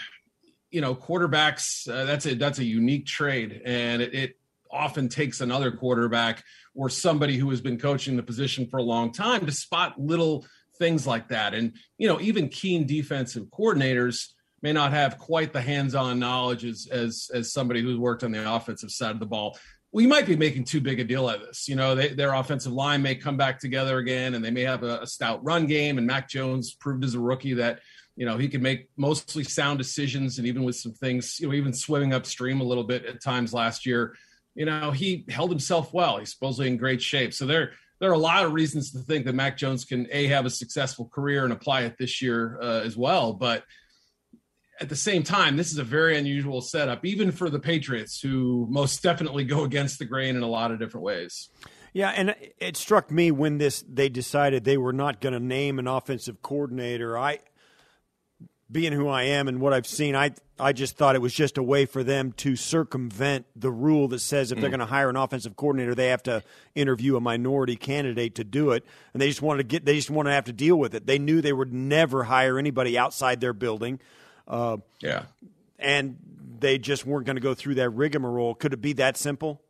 you know, quarterbacks. Uh, that's a that's a unique trade, and it, it often takes another quarterback or somebody who has been coaching the position for a long time to spot little things like that. And you know, even keen defensive coordinators may not have quite the hands-on knowledge as as, as somebody who's worked on the offensive side of the ball we might be making too big a deal out of this. You know, they, their offensive line may come back together again, and they may have a, a, stout run game. And Mac Jones proved as a rookie that you know he can make mostly sound decisions, and even with some things, you know, even swimming upstream a little bit at times last year, you know, he held himself well. He's supposedly in great shape. So there, there are a lot of reasons to think that Mac Jones can a have a successful career and apply it this year uh, as well. But at the same time, this is a very unusual setup, even for the Patriots, who most definitely go against the grain in a lot of different ways. Yeah, and it struck me when this they decided they were not going to name an offensive coordinator. I, being who I am and what I've seen, I I just thought it was just a way for them to circumvent the rule that says if mm. they're going to hire an offensive coordinator, they have to interview a minority candidate to do it, and they just wanted to get they just wanted to have to deal with it. They knew they would never hire anybody outside their building. Uh, yeah. And they just weren't going to go through that rigmarole. Could it be that simple?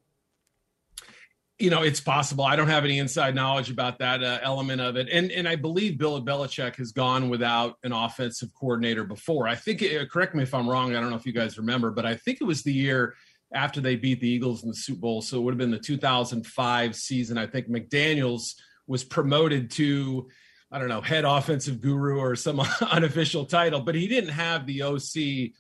You know, it's possible. I don't have any inside knowledge about that uh, element of it, and and I believe Bill Belichick has gone without an offensive coordinator before. I think. It, correct me if I'm wrong. I don't know if you guys remember, but I think it was the year after they beat the Eagles in the Super Bowl. So it would have been the 2005 season. I think McDaniels was promoted to I don't know, head offensive guru or some unofficial title, but he didn't have the OC, you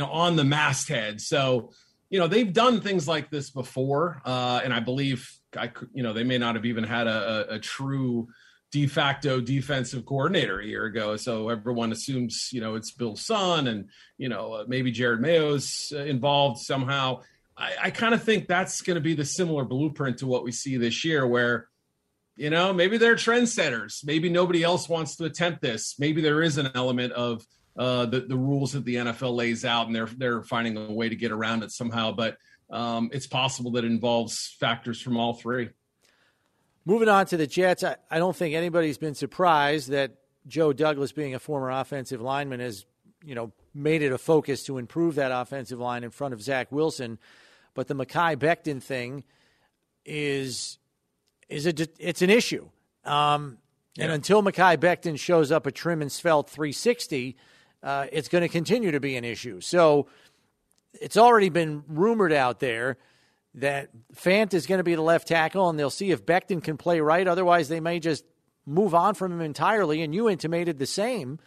know, on the masthead. So, you know, they've done things like this before. Uh, and I believe, I, you know, they may not have even had a, a, a true de facto defensive coordinator a year ago. So everyone assumes, you know, it's Bill's son and, you know, uh, maybe Jerod Mayo's uh, involved somehow. I, I kind of think that's going to be the similar blueprint to what we see this year, where, you know, maybe they're trendsetters. Maybe nobody else wants to attempt this. Maybe there is an element of uh, the, the rules that the NFL lays out and they're, they're finding a way to get around it somehow. But um, it's possible that it involves factors from all three. Moving on to the Jets, I, I don't think anybody's been surprised that Joe Douglas, being a former offensive lineman, has you know made it a focus to improve that offensive line in front of Zach Wilson. But the Mekhi Becton thing is is a it's an issue. Um, yeah. And until Mekhi Becton shows up a trim and svelte 360, uh, it's going to continue to be an issue. So it's already been rumored out there that Fant is going to be the left tackle, and they'll see if Becton can play right. Otherwise, they may just move on from him entirely. And you intimated the same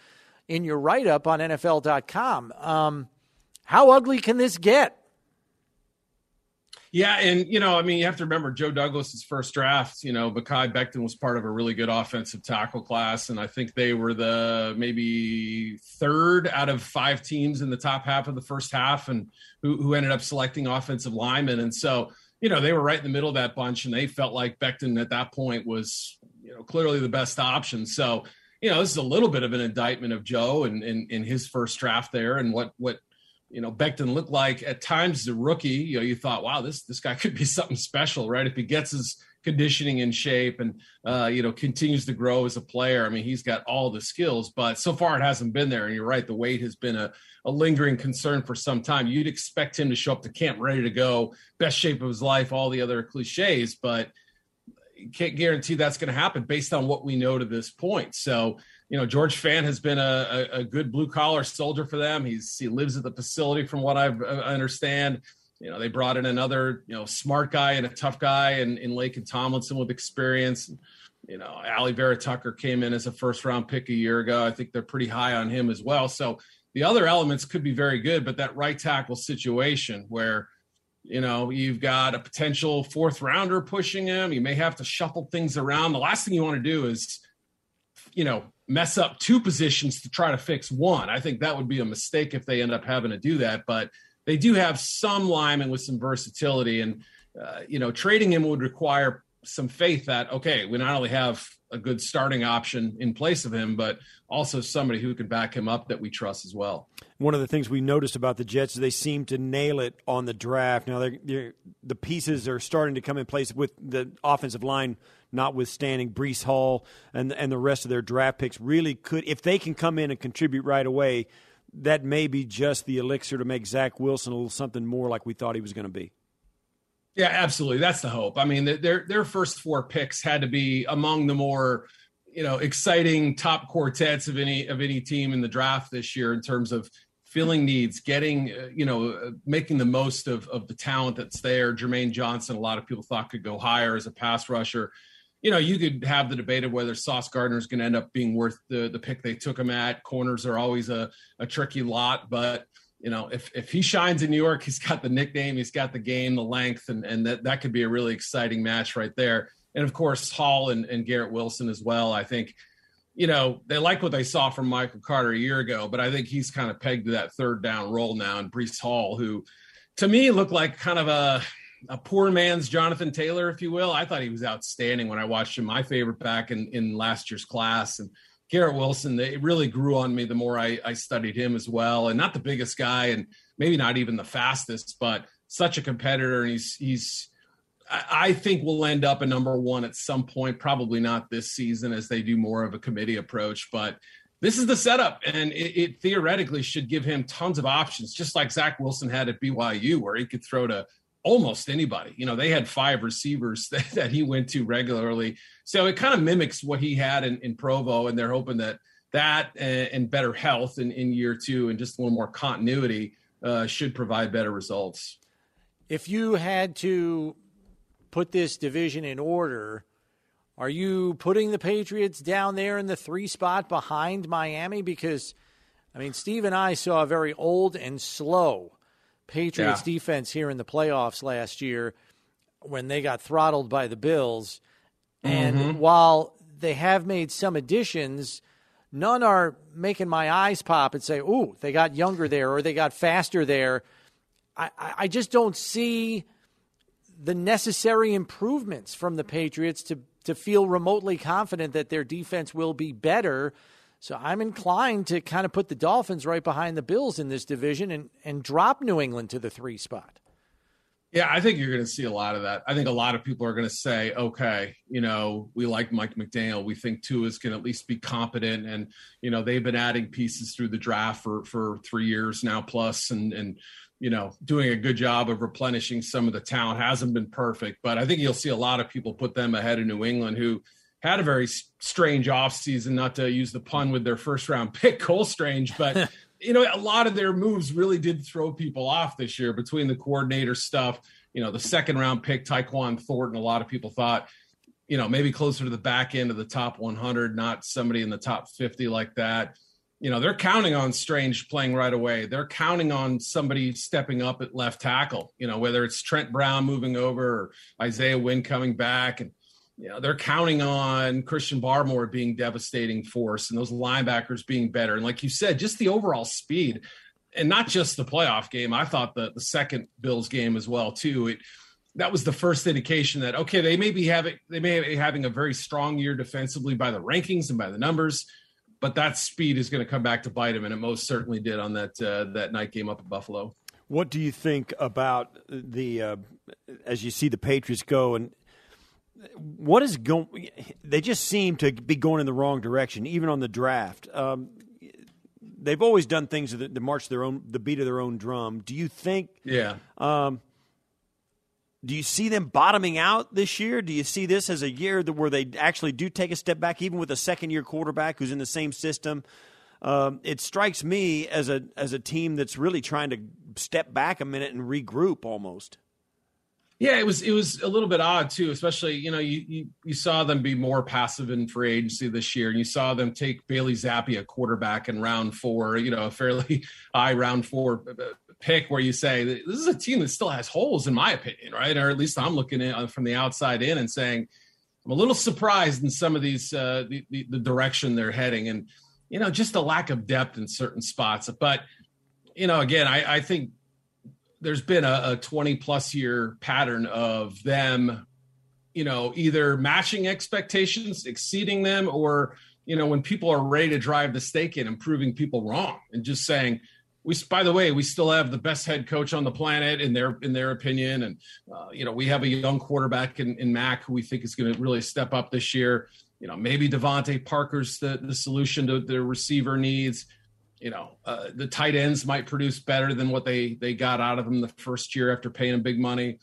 in your write up on NFL.com. Um, how ugly can this get? Yeah, and you know, I mean, you have to remember Joe Douglas's first draft. You know, Mekhi Becton was part of a really good offensive tackle class, and I think they were the maybe third out of five teams in the top half of the first half, and who, who ended up selecting offensive linemen. And so, you know, they were right in the middle of that bunch, and they felt like Becton at that point was, you know, clearly the best option. So, you know, this is a little bit of an indictment of Joe and in his first draft there, and what what you know Becton looked like at times the rookie. You know, you thought, wow, this this guy could be something special, right? If he gets his conditioning in shape and uh, you know continues to grow as a player. I mean, he's got all the skills, but so far it hasn't been there. And you're right, the weight has been a, a lingering concern for some time. You'd expect him to show up to camp ready to go, best shape of his life, all the other cliches, but can't guarantee that's going to happen based on what we know to this point. So you know, George Fant has been a, a, a good blue collar soldier for them. He's he lives at the facility, from what I've, I understand. You know, they brought in another you know smart guy and a tough guy, and in Laken Tomlinson with experience. You know, Alijah Vera-Tucker came in as a first round pick a year ago. I think they're pretty high on him as well. So the other elements could be very good, but that right tackle situation where you know you've got a potential fourth rounder pushing him, you may have to shuffle things around. The last thing you want to do is you know mess up two positions to try to fix one. I think that would be a mistake if they end up having to do that. But they do have some linemen with some versatility, and uh, you know, trading him would require some faith that okay, we not only have a good starting option in place of him, but also somebody who can back him up that we trust as well. One of the things we noticed about the Jets is they seem to nail it on the draft. Now they're, they're, the pieces are starting to come in place with the offensive line notwithstanding Breece Hall and and the rest of their draft picks, really could if they can come in and contribute right away. That may be just the elixir to make Zach Wilson a little something more like we thought he was going to be. Yeah, absolutely. That's the hope. I mean, their their first four picks had to be among the more you know exciting top quartets of any of any team in the draft this year in terms of filling needs, getting, uh, you know, uh, making the most of, of the talent that's there. Jermaine Johnson, a lot of people thought could go higher as a pass rusher you know, you could have the debate of whether Sauce Gardner is going to end up being worth the the pick they took him at. Corners are always a, a tricky lot, but you know, if if he shines in New York, he's got the nickname, he's got the game, the length, and and that that could be a really exciting match right there. And of course, Hall and, and Garrett Wilson as well. I think, you know, they like what they saw from Michael Carter a year ago, but I think he's kind of pegged to that third down role now. And Breece Hall, who to me looked like kind of a a poor man's Jonathan Taylor, if you will. I thought he was outstanding when I watched him. My favorite back in, in last year's class. And Garrett Wilson, it really grew on me the more I, I studied him as well. And not the biggest guy, and maybe not even the fastest, but such a competitor. And he's he's I think will end up a number one at some point. Probably not this season, as they do more of a committee approach, but. This is the setup, and it, it theoretically should give him tons of options, just like Zach Wilson had at BYU, where he could throw to almost anybody. You know, they had five receivers that, that he went to regularly. So it kind of mimics what he had in, in Provo, and they're hoping that that and, and better health in, in year two and just a little more continuity uh, should provide better results. If you had to put this division in order, are you putting the Patriots down there in the three spot behind Miami? Because, I mean, Steve and I saw a very old and slow Patriots yeah. defense here in the playoffs last year when they got throttled by the Bills. And mm-hmm. while they have made some additions. None are making my eyes pop and say, "Ooh, they got younger there or they got faster there." I, I just don't see the necessary improvements from the Patriots to to feel remotely confident that their defense will be better. So I'm inclined to kind of put the Dolphins right behind the Bills in this division and, and drop New England to the three spot. Yeah, I think you're going to see a lot of that. I think a lot of people are going to say, okay, you know, we like Mike McDaniel. We think Tua is going to at least be competent. And, you know, they've been adding pieces through the draft for, for three years now plus and, and, you know, doing a good job of replenishing some of the talent. Hasn't been perfect, but I think you'll see a lot of people put them ahead of New England who had a very strange offseason, not to use the pun with their first round pick, Cole Strange, but you know, a lot of their moves really did throw people off this year between the coordinator stuff. You know, the second round pick, Tyquan Thornton, a lot of people thought, you know, maybe closer to the back end of the top 100, not somebody in the top 50 like that. You know, they're counting on Strange playing right away. They're counting on somebody stepping up at left tackle, you know, whether it's Trent Brown moving over or Isaiah Wynn coming back. And you know, they're counting on Christian Barmore being devastating force and those linebackers being better. And like you said, just the overall speed and not just the playoff game. I thought the, the second Bills game as well, too. It, that was the first indication that, okay, they may be having, they may be having a very strong year defensively by the rankings and by the numbers, but that speed is going to come back to bite them. And it most certainly did on that, uh, that night game up at Buffalo. What do you think about the, uh, as you see the Patriots go and what is going? They just seem to be going in the wrong direction, even on the draft. Um, they've always done things that, that march their own, the beat of their own drum. Do you think? Yeah. Um, do you see them bottoming out this year? Do you see this as a year that, where they actually do take a step back, even with a second-year quarterback who's in the same system? Um, it strikes me as a as a team that's really trying to step back a minute and regroup almost. Yeah, it was it was a little bit odd too, especially you know you, you, you saw them be more passive in free agency this year, and you saw them take Bailey Zappe, a quarterback, in round four, you know, a fairly high round four uh, uh, pick, where you say this is a team that still has holes, in my opinion, right? Or at least I'm looking at uh, from the outside in and saying I'm a little surprised in some of these uh, the, the, the direction they're heading, and you know, just a lack of depth in certain spots. But you know, again, I, I think there's been a, a 20 plus year pattern of them, you know, either matching expectations, exceeding them, or you know, when people are ready to drive the stake in and proving people wrong and just saying, we by the way we still have the best head coach on the planet in their in their opinion. And uh, you know we have a young quarterback in, in mac who we think is going to really step up this year. You know maybe DeVante Parker's the, the solution to the receiver needs you know, uh, the tight ends might produce better than what they they got out of them the first year after paying them big money.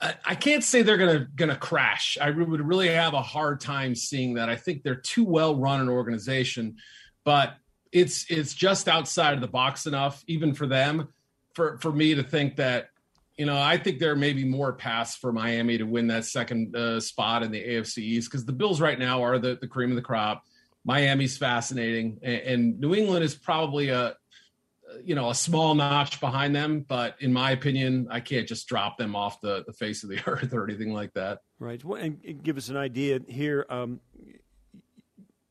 I, I can't say they're gonna gonna crash. I would really have a hard time seeing that. I think they're too well run an organization, but it's it's just outside of the box enough, even for them, for for me to think that you know, I think there may be more paths for Miami to win that second uh, spot in the AFC East because the Bills right now are the, the cream of the crop. Miami's fascinating, and, and New England is probably a you know a small notch behind them but in my opinion i can't just drop them off the, the face of the earth or anything like that. Right. And give us an idea here um,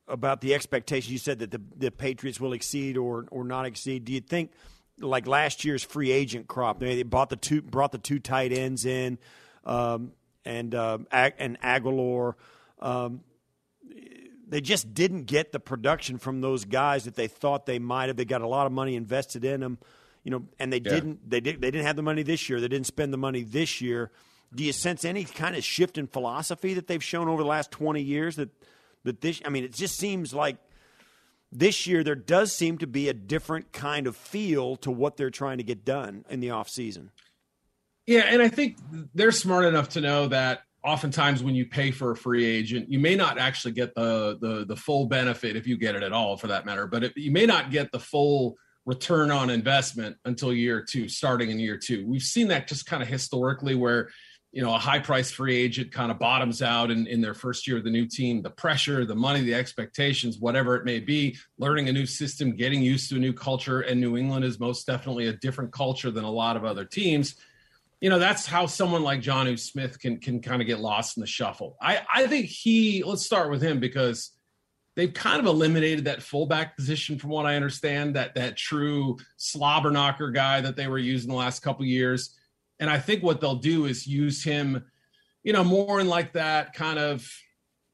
about the expectations. You said that the, the patriots will exceed or or not exceed. Do you think like last year's free agent crop they bought the two brought the two tight ends in um, and uh, and Agholor um, they just didn't get the production from those guys that they thought they might have. They got a lot of money invested in them, you know, and they yeah. didn't. They did. They didn't have the money this year. They didn't spend the money this year. Do you sense any kind of shift in philosophy that they've shown over the last twenty years? That that this. I mean, it just seems like this year there does seem to be a different kind of feel to what they're trying to get done in the off season. Yeah, and I think they're smart enough to know that oftentimes when you pay for a free agent, you may not actually get the the, the full benefit if you get it at all, for that matter. But it, you may not get the full return on investment until year two, starting in year two. We've seen that just kind of historically, where you know a high price free agent kind of bottoms out in, in their first year of the new team. The pressure, the money, the expectations, whatever it may be, learning a new system, getting used to a new culture. And New England is most definitely a different culture than a lot of other teams you know, that's how someone like Jonnu Smith can can kind of get lost in the shuffle. I I think he. Let's start with him because they've kind of eliminated that fullback position from what I understand. That that true slobber knocker guy that they were using the last couple years, and I think what they'll do is use him, you know, more in like that kind of,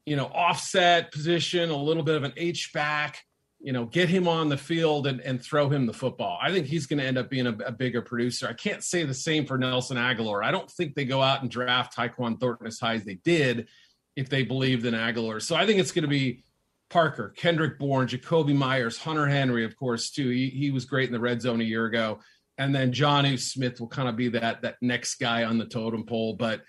you know, offset position, a little bit of an H back you know, get him on the field and, and throw him the football. I think he's going to end up being a, a, bigger producer. I can't say the same for Nelson Agholor. I don't think they go out and draft Tyquan Thornton as high as they did if they believed in Agholor. So I think it's going to be Parker, Kendrick Bourne, Jakobi Meyers, Hunter Henry, of course, too. He, he was great in the red zone a year ago. And then Jonnu Smith will kind of be that that next guy on the totem pole. But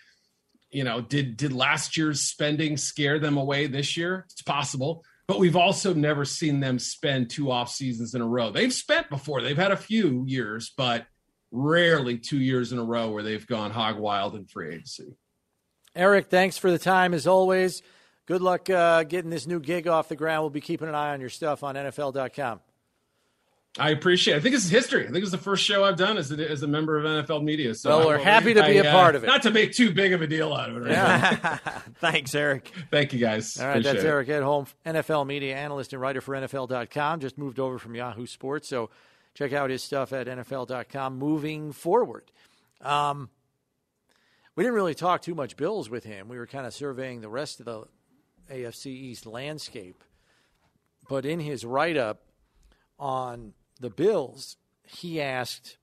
you know, did did last year's spending scare them away this year? It's possible but we've also never seen them spend two off seasons in a row. They've spent before, they've had a few years, but rarely two years in a row where they've gone hog wild in free agency. Eric, thanks for the time as always. Good luck uh, getting this new gig off the ground. We'll be keeping an eye on your stuff on NFL.com. I appreciate. it. I think it's history. I think it's the first show I've done as a, as a member of NFL media. So well, we're happy to be I, a part uh, of it. Not to make too big of a deal out of it. Right yeah. Thanks, Eric. Thank you, guys. All right, appreciate that's it. Eric Edholm, NFL media analyst and writer for NFL.com. Just moved over from Yahoo Sports, so check out his stuff at NFL.com. Moving forward, um, we didn't really talk too much Bills with him. We were kind of surveying the rest of the AFC East landscape, but in his write up on the Bills, he asked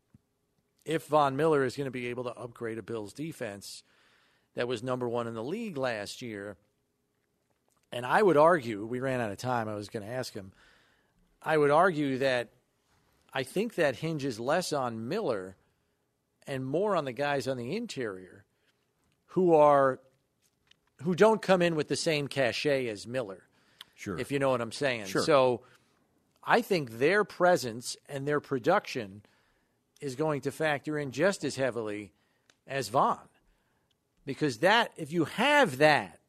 if Von Miller is going to be able to upgrade a Bills defense that was number one in the league last year. And I would argue, we ran out of time. I was going to ask him. I would argue that I think that hinges less on Miller and more on the guys on the interior who are who don't come in with the same cachet as Miller. Sure. If you know what I'm saying. Sure. So I think their presence and their production is going to factor in just as heavily as Von. Because that, if you have that,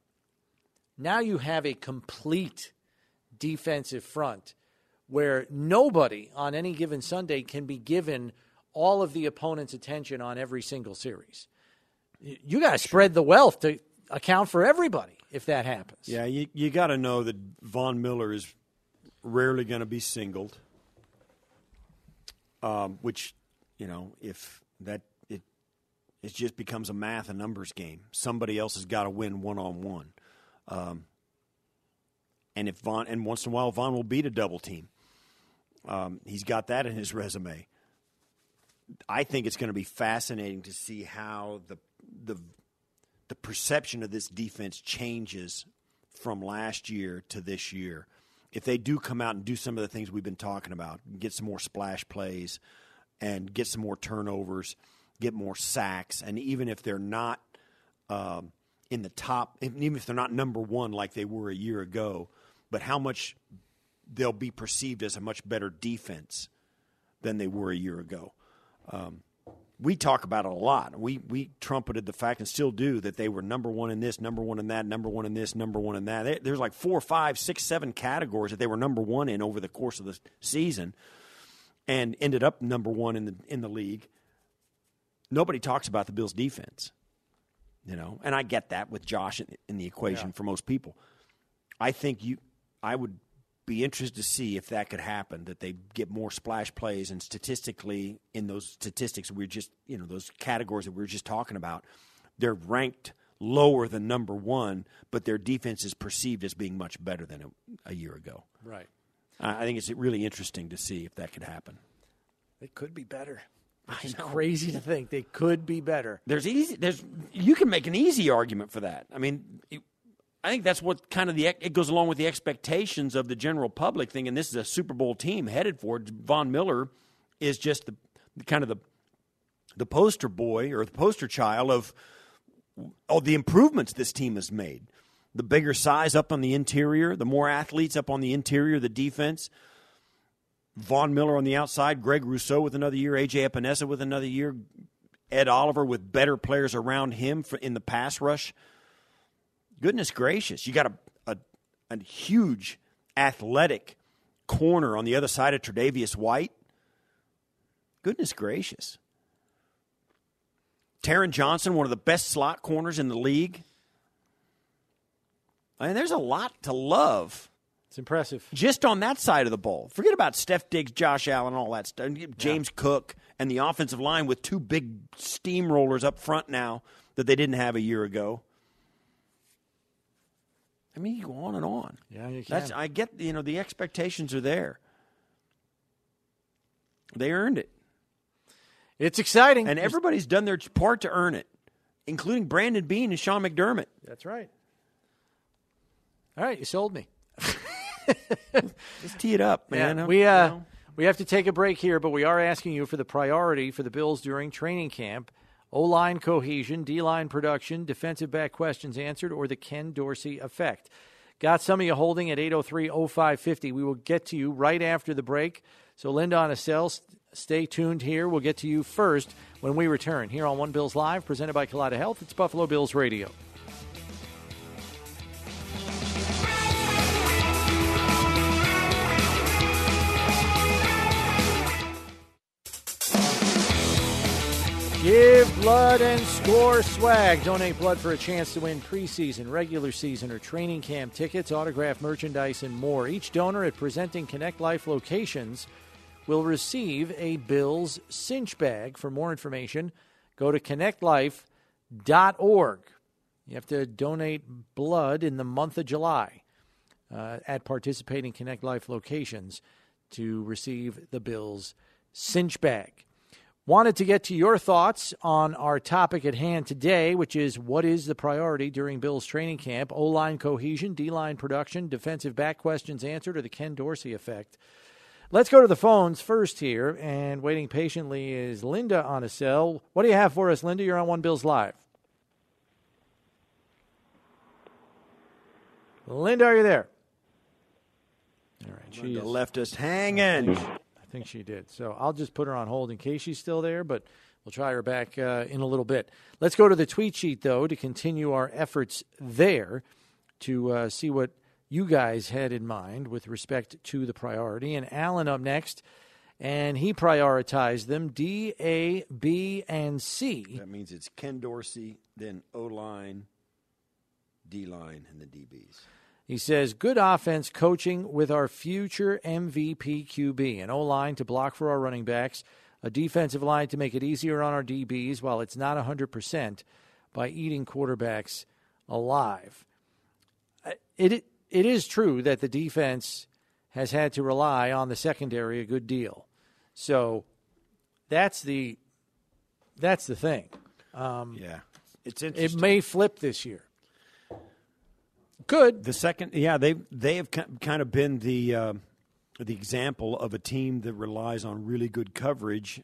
now you have a complete defensive front where nobody on any given Sunday can be given all of the opponent's attention on every single series. You got to spread the wealth to account for everybody if that happens. Yeah, you, you got to know that Von Miller is rarely going to be singled. Um, which, you know, if that it it just becomes a math and numbers game. Somebody else has got to win one on one. And if Von and once in a while Von will beat a double team. Um, he's got that in his resume. I think it's going to be fascinating to see how the the the perception of this defense changes from last year to this year if they do come out and do some of the things we've been talking about, get some more splash plays and get some more turnovers, get more sacks, and even if they're not um, in the top, even if they're not number one like they were a year ago, but how much they'll be perceived as a much better defense than they were a year ago. Um, we talk about it a lot. We we trumpeted the fact and still do that they were number one in this, number one in that, number one in this, number one in that. There's like four, five, six, seven categories that they were number one in over the course of the season, and ended up number one in the in the league. Nobody talks about the Bills' defense, you know, and I get that with Josh in, in the equation yeah. for most people. I think you, I would be interested to see if that could happen that they get more splash plays and statistically in those statistics we are just you know those categories that we were just talking about they're ranked lower than number one but their defense is perceived as being much better than a, a year ago right i think it's really interesting to see if that could happen it could be better it's crazy to think they could be better. There's easy. There's you can make an easy argument for that. I mean, I think that's what kind of the it goes along with the expectations of the general public thinking this is a Super Bowl team headed for it. Von Miller is just the kind of the the poster boy or the poster child of all the improvements this team has made. The bigger size up on the interior, the more athletes up on the interior, the defense. Von Miller on the outside, Greg Rousseau with another year, AJ Epenesa with another year, Ed Oliver with better players around him in the pass rush goodness gracious, you got a, a, a huge athletic corner on the other side of Tre'Davious White. Goodness gracious. Taron Johnson, one of the best slot corners in the league. I mean, there's a lot to love It's impressive. just on that side of the ball. Forget about Steph Diggs, Josh Allen, all that stuff. James Cook and the offensive line with two big steamrollers up front now that they didn't have a year ago. I mean, you go on and on. Yeah, you can. That's I get. You know, the expectations are there. They earned it, It's exciting. and everybody's done their part to earn it, including Brandon Beane and Sean McDermott. That's right. All right, you sold me. Just tee it up, man. Yeah, we you uh, know. we have to take a break here, but we are asking you for the priority for the Bills during training camp: O line cohesion, D line production, defensive back questions answered, or the Ken Dorsey effect. Got some of you holding at 803-0550. We will get to you right after the break. So Linda on a cell, stay tuned here. We'll get to you first when we return here on One Bills Live, presented by Kaleida Health. It's Buffalo Bills Radio. Give blood and score swag. Donate blood for a chance to win preseason, regular season, or training camp tickets, autograph merchandise, and more. Each donor at presenting Connect Life locations will receive a Bills cinch bag. For more information, go to connectlife.org. You have to donate blood in the month of July uh, at participating Connect Life locations to receive the Bills cinch bag. Wanted to get to your thoughts on our topic at hand today, which is what is the priority during Bills training camp? O line cohesion, D line production, defensive back questions answered, or the Ken Dorsey effect? Let's go to the phones first here, and waiting patiently is Linda on a cell. What do you have for us, Linda? You're on One Bills Live. Linda, are you there? All right, she Linda left us hanging. I think she did. So I'll just put her on hold in case she's still there, but we'll try her back uh, in a little bit. Let's go to the tweet sheet, though, to continue our efforts there to uh, see what you guys had in mind with respect to the priority. And Alan up next, and he prioritized them D, A, B, and C. That means it's Ken Dorsey, then O line, D line, and the DBs. He says, good offense coaching with our future MVP QB, an O line to block for our running backs, a defensive line to make it easier on our DBs while it's not 100% by eating quarterbacks alive. Uh, It, it is true that the defense has had to rely on the secondary a good deal. So that's the that's the thing. Yeah, it's It may flip this year. Good. the second, yeah, they they have kind of been the uh, the example of a team that relies on really good coverage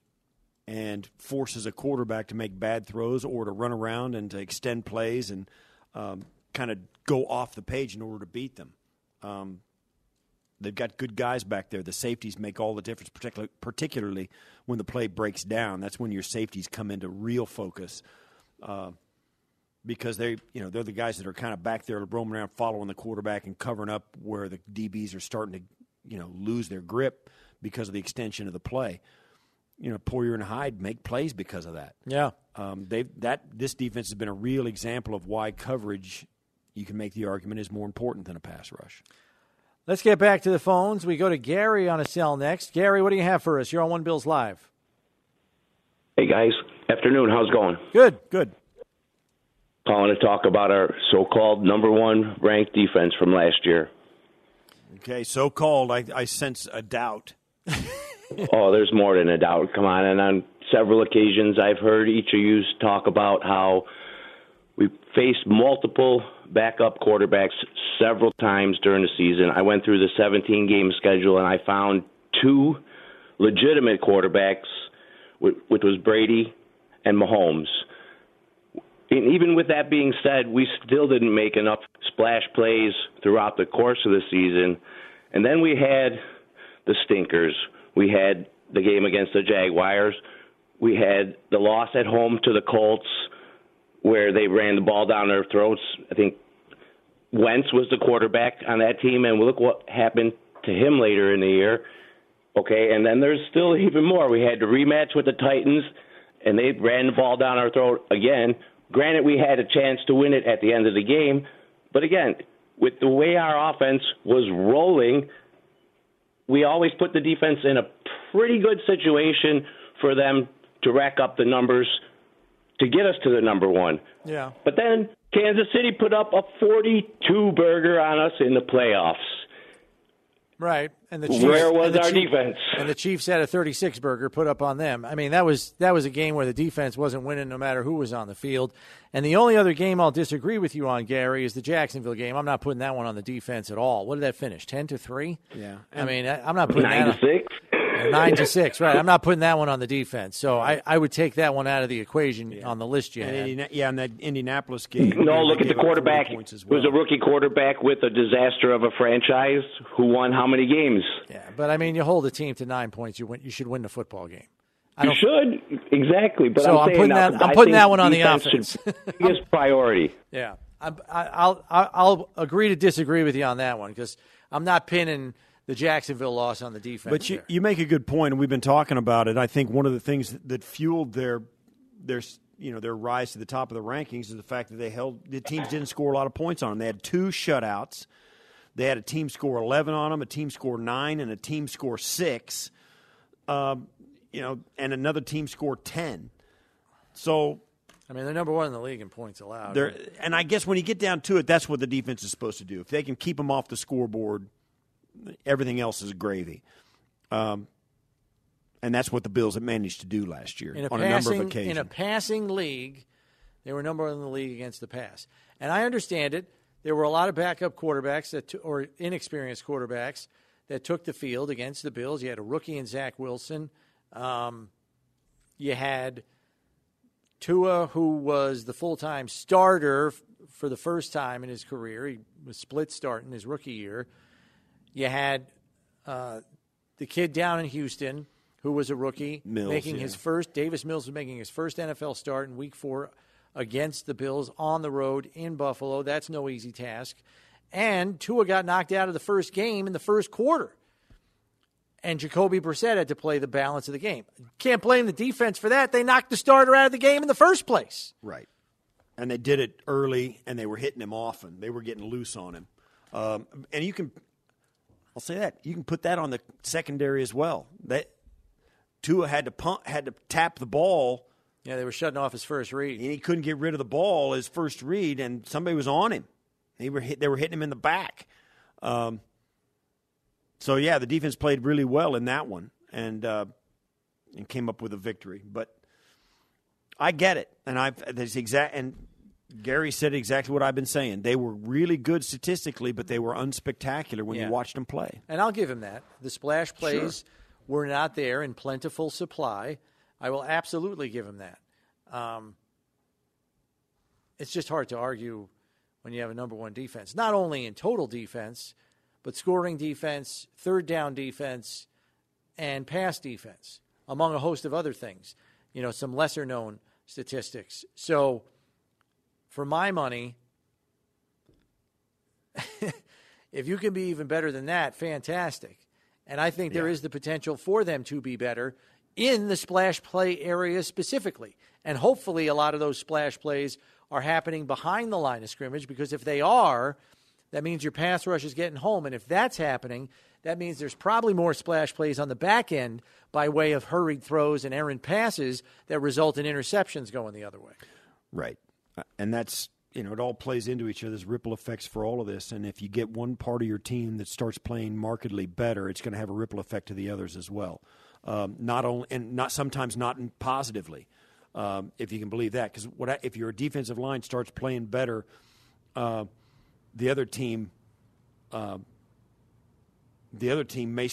and forces a quarterback to make bad throws or to run around and to extend plays and um, kind of go off the page in order to beat them. Um, they've got good guys back there. The safeties make all the difference, particularly particularly when the play breaks down. That's when your safeties come into real focus. Uh, because they, you know, they're the guys that are kind of back there roaming around, following the quarterback and covering up where the DBs are starting to, you know, lose their grip because of the extension of the play. You know, Poyer and Hyde make plays because of that. Yeah. Um, they that this defense has been a real example of why coverage. You can make the argument is more important than a pass rush. Let's get back to the phones. We go to Gary on a cell next. Gary, what do you have for us? You're on One Bills Live. Hey guys, afternoon. How's it going? Good. Good. Calling to talk about our so-called number one ranked defense from last year. Okay, so called. I, I sense a doubt. oh, there's more than a doubt. Come on, and on several occasions, I've heard each of you talk about how we faced multiple backup quarterbacks several times during the season. I went through the 17 game schedule and I found two legitimate quarterbacks, which was Brady and Mahomes. And even with that being said, we still didn't make enough splash plays throughout the course of the season. And then we had the stinkers. We had the game against the Jaguars. We had the loss at home to the Colts where they ran the ball down their throats. I think Wentz was the quarterback on that team, and look what happened to him later in the year. Okay, and then there's still even more. We had the rematch with the Titans, and they ran the ball down our throat again. Granted, we had a chance to win it at the end of the game, but again, with the way our offense was rolling, we always put the defense in a pretty good situation for them to rack up the numbers to get us to the number one. Yeah. But then Kansas City put up a 42 burger on us in the playoffs. Right. And the Chiefs, Where was and the our Chief- defense? And the Chiefs had a 36 burger put up on them. I mean, that was that was a game where the defense wasn't winning no matter who was on the field. And the only other game I'll disagree with you on, Gary, is the Jacksonville game. I'm not putting that one on the defense at all. What did that finish? 10 to 3? Yeah. I mean, I, I'm not putting Nine that to on- six. Nine to six, right? I'm not putting that one on the defense, so I, I would take that one out of the equation on the list you And had. Indiana- yeah, in that Indianapolis game. No, look at the quarterback. Points as It was a rookie quarterback with a disaster of a franchise who won how many games? Yeah, but I mean, you hold a team to nine points, you win. You should win the football game. I You should exactly, but So I'm, I'm saying putting now, that- I'm putting that one on the defense offense. should biggest priority. Yeah, I'm, I, I'll I'll agree to disagree with you on that one because I'm not pinning the Jacksonville loss on the defense. But you, there. you make a good point, and we've been talking about it. I think one of the things that, that fueled their their you know their rise to the top of the rankings is the fact that they held the teams didn't score a lot of points on them. They had two shutouts. They had a team score eleven on them, a team score nine, and a team score six. Um, you know, and another team score ten. So I mean, they're number one in the league in points allowed. they're, and I guess when you get down to it, that's what the defense is supposed to do. If they can keep them off the scoreboard, everything else is gravy. Um, and that's what the Bills have managed to do last year a on passing, a number of occasions. In a passing league, they were number one in the league against the pass. And I understand it. There were a lot of backup quarterbacks that, t- or inexperienced quarterbacks that took the field against the Bills. You had a rookie in Zach Wilson. Um, you had Tua, who was the full time starter f- for the first time in his career. He was split starting his rookie year. You had uh, the kid down in Houston who was a rookie, Mills, making yeah. his first. Davis Mills was making his first NFL start in Week Four against the Bills on the road in Buffalo. That's no easy task. And Tua got knocked out of the first game in the first quarter. And Jacoby Brissett had to play the balance of the game. Can't blame the defense for that. They knocked the starter out of the game in the first place. right. And they did it early, and they were hitting him often. They were getting loose on him. Um, and you can, I'll say that you can put that on the secondary as well. That Tua had to pump, had to tap the ball Yeah, they were shutting off his first read. and he couldn't get rid of the ball his first read, and somebody was on him. They were hit, they were hitting him in the back. Um, so yeah, the defense played really well in that one, and uh, and came up with a victory. But I get it, and I've that's exact and. Gary said exactly what I've been saying. They were really good statistically, but they were unspectacular when Yeah. you watched them play. And I'll give him that. The splash plays were not there in plentiful supply. I will absolutely give him that. Um, it's just hard to argue when you have a number one defense, not only in total defense, but scoring defense, third down defense, and pass defense, among a host of other things. You know, some lesser known statistics. So, for my money, if you can be even better than that, fantastic. And I think there is the potential for them to be better in the splash play area specifically. And hopefully, a lot of those splash plays are happening behind the line of scrimmage because if they are, that means your pass rush is getting home. And if that's happening, that means there's probably more splash plays on the back end by way of hurried throws and errant passes that result in interceptions going the other way. Right. And that's, you know, it all plays into each other. There's ripple effects for all of this. And if you get one part of your team that starts playing markedly better, it's going to have a ripple effect to the others as well. Um, not only, and not sometimes not positively, um, if you can believe that. Because what I, if your defensive line starts playing better, uh, the other team, uh, the other team may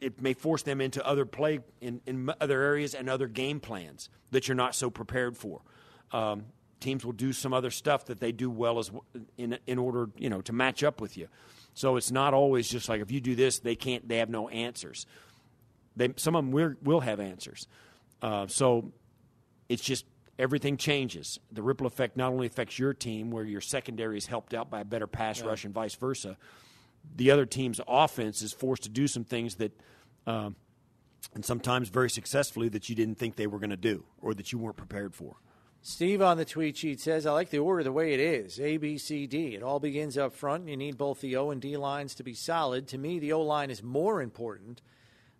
it may force them into other play in, in other areas and other game plans that you're not so prepared for. Um, teams will do some other stuff that they do well as in in order you know to match up with you. So it's not always just like if you do this, they can't. They have no answers. They some of them will, will have answers. Uh, so it's just everything changes. The ripple effect not only affects your team, where your secondary is helped out by a better pass rush and vice versa. The other team's offense is forced to do some things that um, and sometimes very successfully that you didn't think they were going to do or that you weren't prepared for. Steve on the tweet sheet says, I like the order the way it is A, B, C, D. It all begins up front, and you need both the O and D lines to be solid. To me, the O line is more important.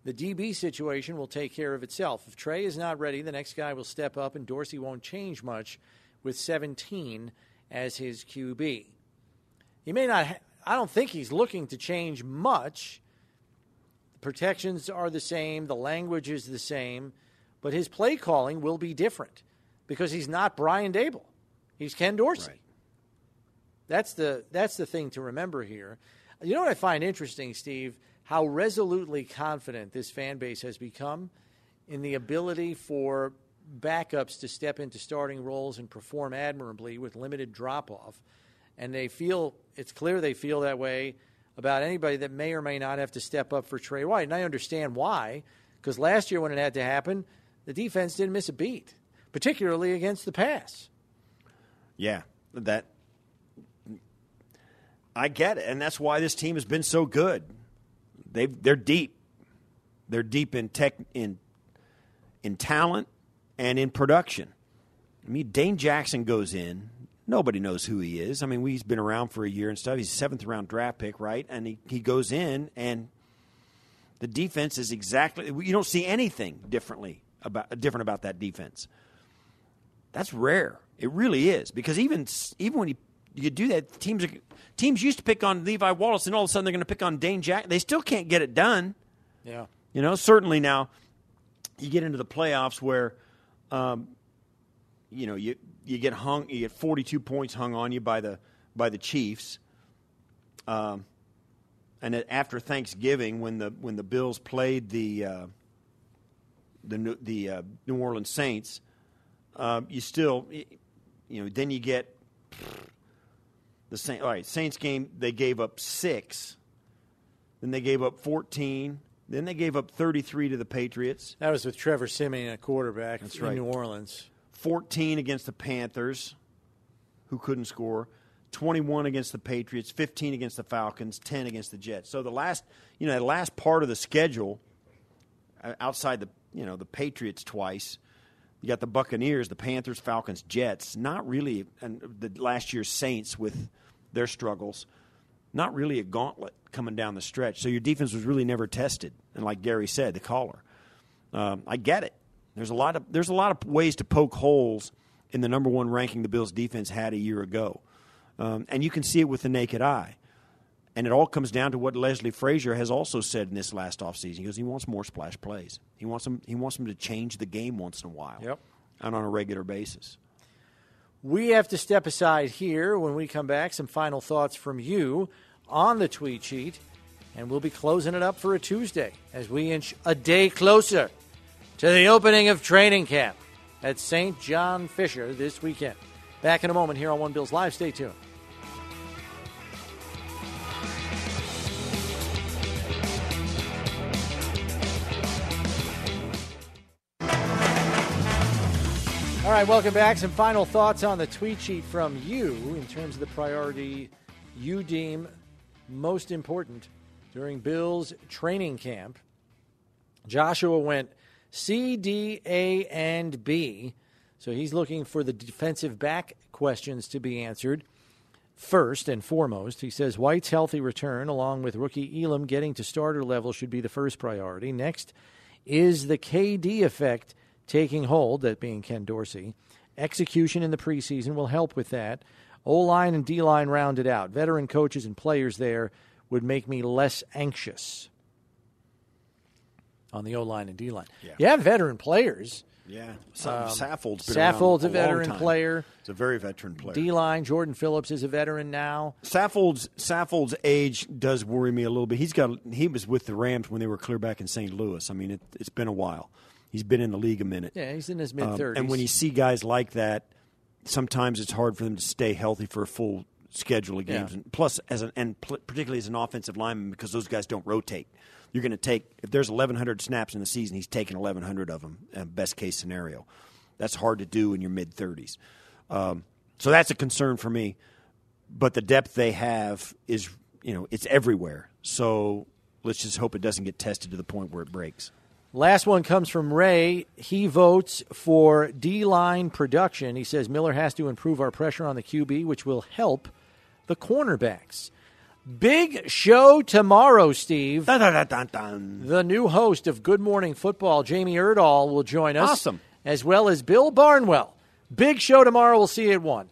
The DB situation will take care of itself. If Trey is not ready, the next guy will step up, and Dorsey won't change much with 17 as his QB. He may not, ha- I don't think he's looking to change much. The protections are the same, the language is the same, but his play calling will be different because he's not Brian Daboll. He's Ken Dorsey. Right. That's the that's the thing to remember here. You know what I find interesting, Steve? How resolutely confident this fan base has become in the ability for backups to step into starting roles and perform admirably with limited drop off. And they feel it's clear they feel that way about anybody that may or may not have to step up for Trey White. And I understand why, because last year when it had to happen, the defense didn't miss a beat, particularly against the pass. Yeah, that I get it, and that's why this team has been so good. They they're deep. They're deep in tech in in talent and in production. I mean, Dane Jackson goes in. Nobody knows who he is. I mean, he's been around for a year and stuff. He's a seventh round draft pick, right? And he, he goes in, and the defense is exactly. You don't see anything differently about different about that defense. That's rare. It really is because even even when you you do that, teams are, teams used to pick on Levi Wallace, and all of a sudden they're going to pick on Dane Jack. They still can't get it done. Yeah. You know, certainly now you get into the playoffs where, um, you know, you you get hung, you get 42 points hung on you by the by the Chiefs. Um, and after Thanksgiving, when the when the Bills played the uh, the the uh, New Orleans Saints, uh, you still, you know, then you get the Saint. All right, Saints game they gave up six, then they gave up 14, then they gave up 33 to the Patriots. That was with Trevor Siemian at quarterback That's in right. New Orleans. 14 against the Panthers, who couldn't score. 21 against the Patriots, 15 against the Falcons, 10 against the Jets. So the last, you know, the last part of the schedule, outside the, you know, the Patriots twice, you got the Buccaneers, the Panthers, Falcons, Jets. Not really, and the last year's Saints with their struggles. Not really a gauntlet coming down the stretch. So your defense was really never tested. And like Gary said, the caller, um, I get it. There's a lot of there's a lot of ways to poke holes in the number one ranking the Bills defense had a year ago, um, and you can see it with the naked eye. And it all comes down to what Leslie Frazier has also said in this last offseason. He goes, he wants more splash plays. He wants them. He wants them to change the game once in a while. Yep. And on a regular basis. We have to step aside here. When we come back, some final thoughts from you on the tweet sheet, and we'll be closing it up for a Tuesday as we inch a day closer to the opening of training camp at St. John Fisher this weekend. Back in a moment here on One Bills Live. Stay tuned. Right, welcome back. Some final thoughts on the tweet sheet from you in terms of the priority you deem most important during Bill's training camp. Joshua went C, D, A, and B. So he's looking for the defensive back questions to be answered first and foremost. He says White's healthy return, along with rookie Elam getting to starter level, should be the first priority. Next is the KD effect taking hold, that being Ken Dorsey. Execution in the preseason will help with that. O line and D line rounded out. Veteran coaches and players there would make me less anxious on the O line and D line. Yeah. You have veteran players. Yeah. Um, Saffold's been Saffold's around a veteran player. He's a very veteran player. D line, Jordan Phillips is a veteran now. Saffold's Saffold's age does worry me a little bit. He's got he was with the Rams when they were clear back in St. Louis. I mean, it, it's been a while. He's been in the league a minute. Yeah, he's in his mid Um, 30s. and when you see guys like that, sometimes it's hard for them to stay healthy for a full schedule of games. Yeah. And plus, as an and particularly as an offensive lineman, because those guys don't rotate. You're going to take if there's 1,100 snaps in the season, he's taking 1,100 of them. Uh, best case scenario, that's hard to do in your mid 30s. Um, so that's a concern for me. But the depth they have is, you know, it's everywhere. So let's just hope it doesn't get tested to the point where it breaks. Last one comes from Ray. He votes for D line production. He says Miller has to improve our pressure on the QB, which will help the cornerbacks. Big show tomorrow, Steve. Dun, dun, dun. The new host of Good Morning Football, Jamie Erdahl, will join us. Awesome. As well as Bill Barnwell. Big show tomorrow. We'll see you at 1.